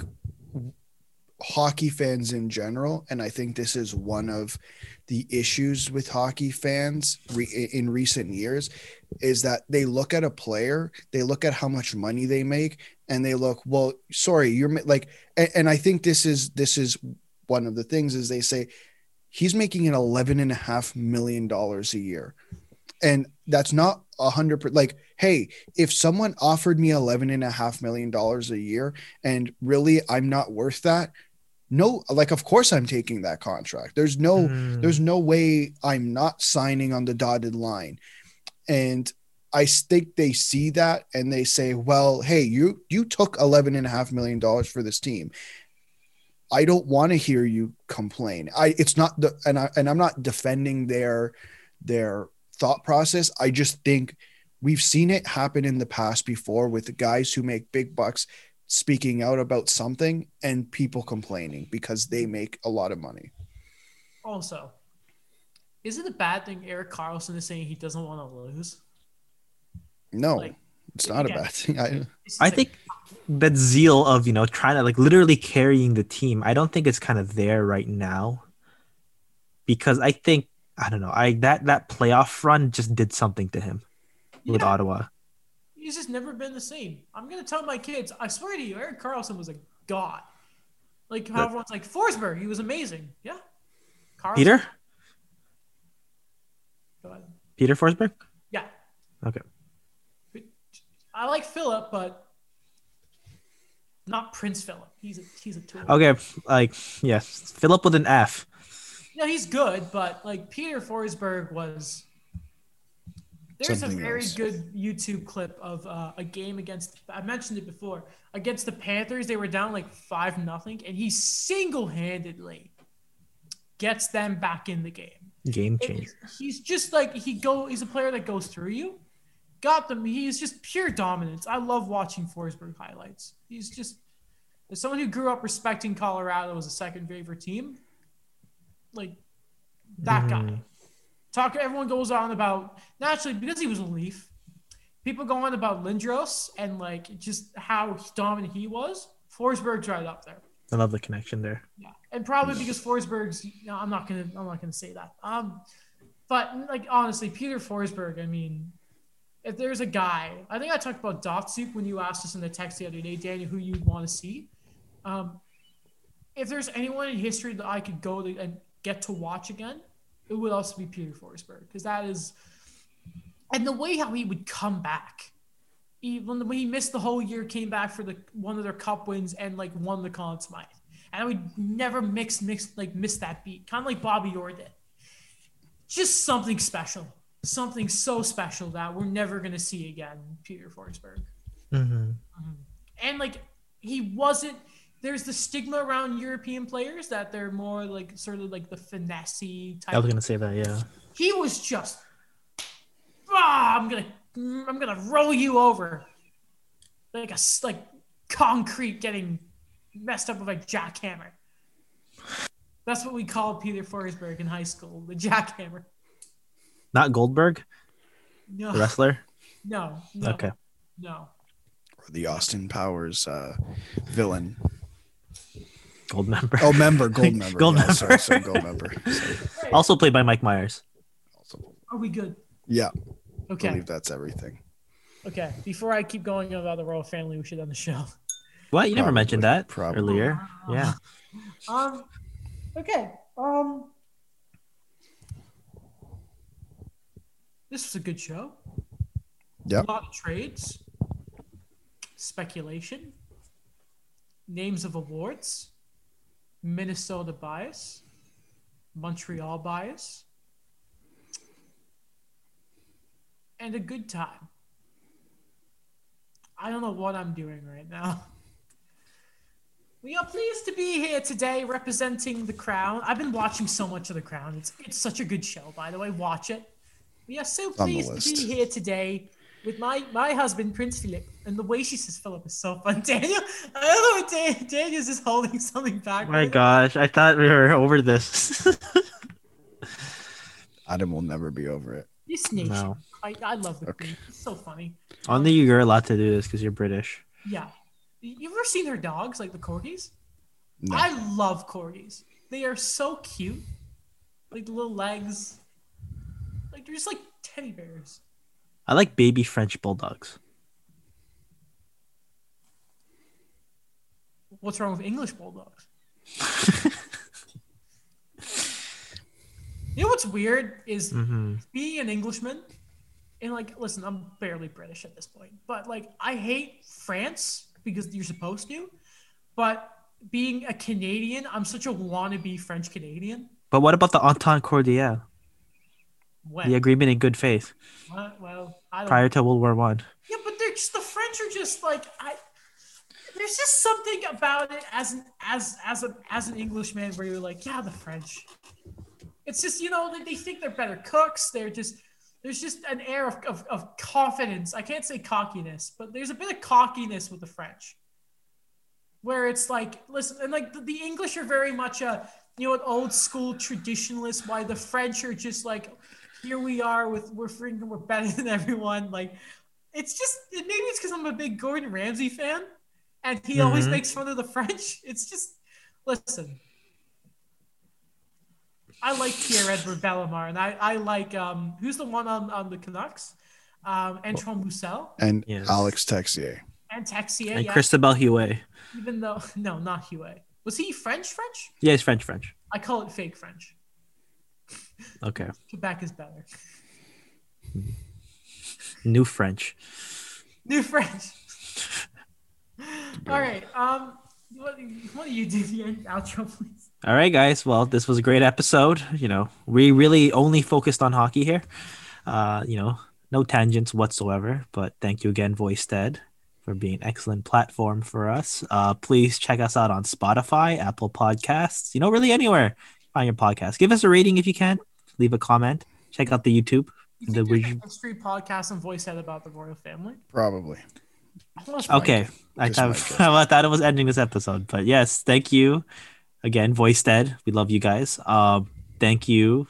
hockey fans in general, and I think this is one of the issues with hockey fans re- in recent years, is that they look at a player, they look at how much money they make, and they look, well, sorry, you're like, and, and I think this is this is one of the things is they say he's making an eleven and a half million dollars a year, and that's not a hundred per like hey if someone offered me eleven and a half million dollars a year and really i'm not worth that no like of course i'm taking that contract. There's no Mm. there's no way i'm not signing on the dotted line. And i think they see that and they say well hey you you took 11 and a half million dollars for this team. I don't want to hear you complain. I it's not the and i and i'm not defending their their thought process. I just think we've seen it happen in the past before with the guys who make big bucks speaking out about something and people complaining because they make a lot of money. Also, is it a bad thing Erik Karlsson is saying he doesn't want to lose? no Like, it's not a bad thing. I, It's i like- think that zeal of you know trying to like literally carrying the team i don't think it's kind of there right now. Because i think i don't know i that that playoff run just did something to him with ottawa He's just never been the same. I'm gonna tell my kids. I swear to you, Erik Karlsson was a god. Like how everyone's like Forsberg, he was amazing. Yeah, Karlsson? Peter? Go ahead. Peter Forsberg? Yeah. Okay. I like Philip, but not Prince Philip. He's a he's a tool. Okay, like yes, Philip with an F. No, he's good, but like Peter Forsberg was. There's Something a very else. good YouTube clip of uh, a game against. I mentioned it before against the Panthers. They were down like five nothing, and he single handedly gets them back in the game. Game It- changer. he's just like he go. He's a player that goes through you. Got them. He's just pure dominance. I love watching Forsberg highlights. He's just as someone who grew up respecting Colorado as a second favorite team. Like that guy. Talk. Everyone goes on about naturally because he was a Leaf. People go on about Lindros and like just how dominant he was. Forsberg's right up there. I love the connection there. Yeah, and probably because Forsberg's. No, I'm not gonna. I'm not gonna say that. Um, but like honestly, Peter Forsberg. I mean, if there's a guy, I think I talked about Datsyuk when you asked us in the text the other day, Daniel, who you'd want to see. Um, if there's anyone in history that I could go to and get to watch again, it would also be Peter Forsberg because that is, and the way how he would come back. Even when he missed the whole year, came back for the one of their cup wins and like won the Conn Smythe and I would never mix mix like miss that beat, kind of like Bobby Orr did. Just something special, something so special that we're never gonna see again. Peter Forsberg, Mm-hmm. and like he wasn't. There's the stigma around European players that they're more like sort of like the finessey type. I was gonna say that. Yeah. He was just, ah, I'm gonna, I'm gonna roll you over, like a like concrete getting messed up with a jackhammer. That's what we called Peter Forsberg in high school, the jackhammer. Not Goldberg, No, the wrestler. no, no, Okay. no. Or the Austin Powers uh, villain. Gold member. Oh, member, gold member. Gold yeah, Sorry, member. sorry, gold member. Sorry. Also played by Mike Myers. Also- Are we good? Yeah, Okay. I believe that's everything. okay. Before I keep going about the royal family, we should end the show. What? You never mentioned that probably. earlier. Yeah. Um. Okay. Um. This was a good show. Yeah. A lot of trades, speculation, names of awards, Minnesota bias, Montreal bias, and a good time. I don't know what I'm doing right now. We are pleased to be here today representing The Crown. I've been watching so much of The Crown. It's it's such a good show, by the way. Watch it. We are so pleased to be here today with my my husband, Prince Philip. And the way she says Philip is so fun. Daniel, I don't know what Dan, Daniel's just holding something back. My right now. gosh, I thought we were over this. Adam will never be over it. This nation. no. I, I love the Okay. Queen. It's so funny. Only you're allowed to do this because you're British. Yeah. You ever seen their dogs, like the corgis? No. I love corgis. They are so cute. Like the little legs. Like they're just like teddy bears. I like baby French bulldogs. What's wrong with English bulldogs? you know what's weird is hmm being an Englishman, and like, listen, I'm barely British at this point, but like, I hate France because you're supposed to, but being a Canadian, I'm such a wannabe French Canadian. But what about the Entente Cordiale, When? the agreement in good faith Well, well, I don't. prior to World War One? Yeah, but they're just the French are just like I. There's just something about it as an as as a as an Englishman where you're like, yeah, the French. It's just you know they, they think they're better cooks. They're just there's just an air of, of, of confidence. I can't say cockiness, but there's a bit of cockiness with the French, where it's like, listen, and like the, the English are very much a you know an old school traditionalist. Why the French are just like, here we are with we're freaking we're better than everyone. Like it's just maybe it's because I'm a big Gordon Ramsay fan, and he always Mhm. makes fun of the French. It's just listen. I like Pierre Edouard Bellemare, and I, I like um who's the one on, on the Canucks, um Antoine Roussel And Yes. Alex Texier. and Texier. and yeah, Cristobal Huet. even though no, not Huet. Was he French? French? Yeah, he's French, French. I call it fake French. Okay. Quebec is better. New French. New French. All right. Um, what, what do you do the end outro, please? All right, guys. Well, this was a great episode. You know, we really only focused on hockey here. Uh, you know, no tangents whatsoever. But thank you again, VoiceTed, for being an excellent platform for us. Uh, please check us out on Spotify, Apple Podcasts. You know, really anywhere find your podcast. Give us a rating if you can. Leave a comment. Check out the YouTube. You The think there's a history podcast and voice head about the royal family? Probably. Almost Okay. I thought. I thought it was ending this episode, but yes, thank you again, VoiceTed. We love you guys. Um, thank you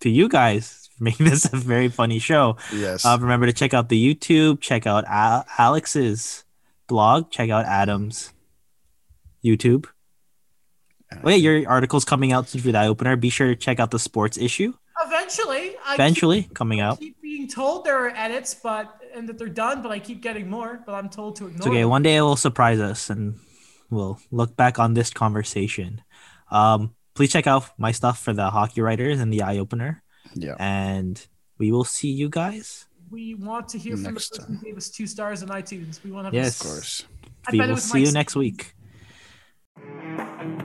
to you guys for making this a very funny show. Yes. Uh, remember to check out the YouTube, check out Al- Alex's blog, check out Adam's YouTube. Oh yeah, your article's coming out soon for the eye opener. Be sure to check out the sports issue. Eventually, I Eventually coming keep, out. keep being told there are edits, but and that they're done, but I keep getting more. But I'm told to It's ignore. okay. them. One day it will surprise us, and we'll look back on this conversation. Um, please check out my stuff for the hockey writers and the eye opener, yeah. and we will see you guys. We want to hear from the Next person time. who gave us two stars on iTunes. We want to. Yes. Of course. I we will see Mike you next Stevens. week.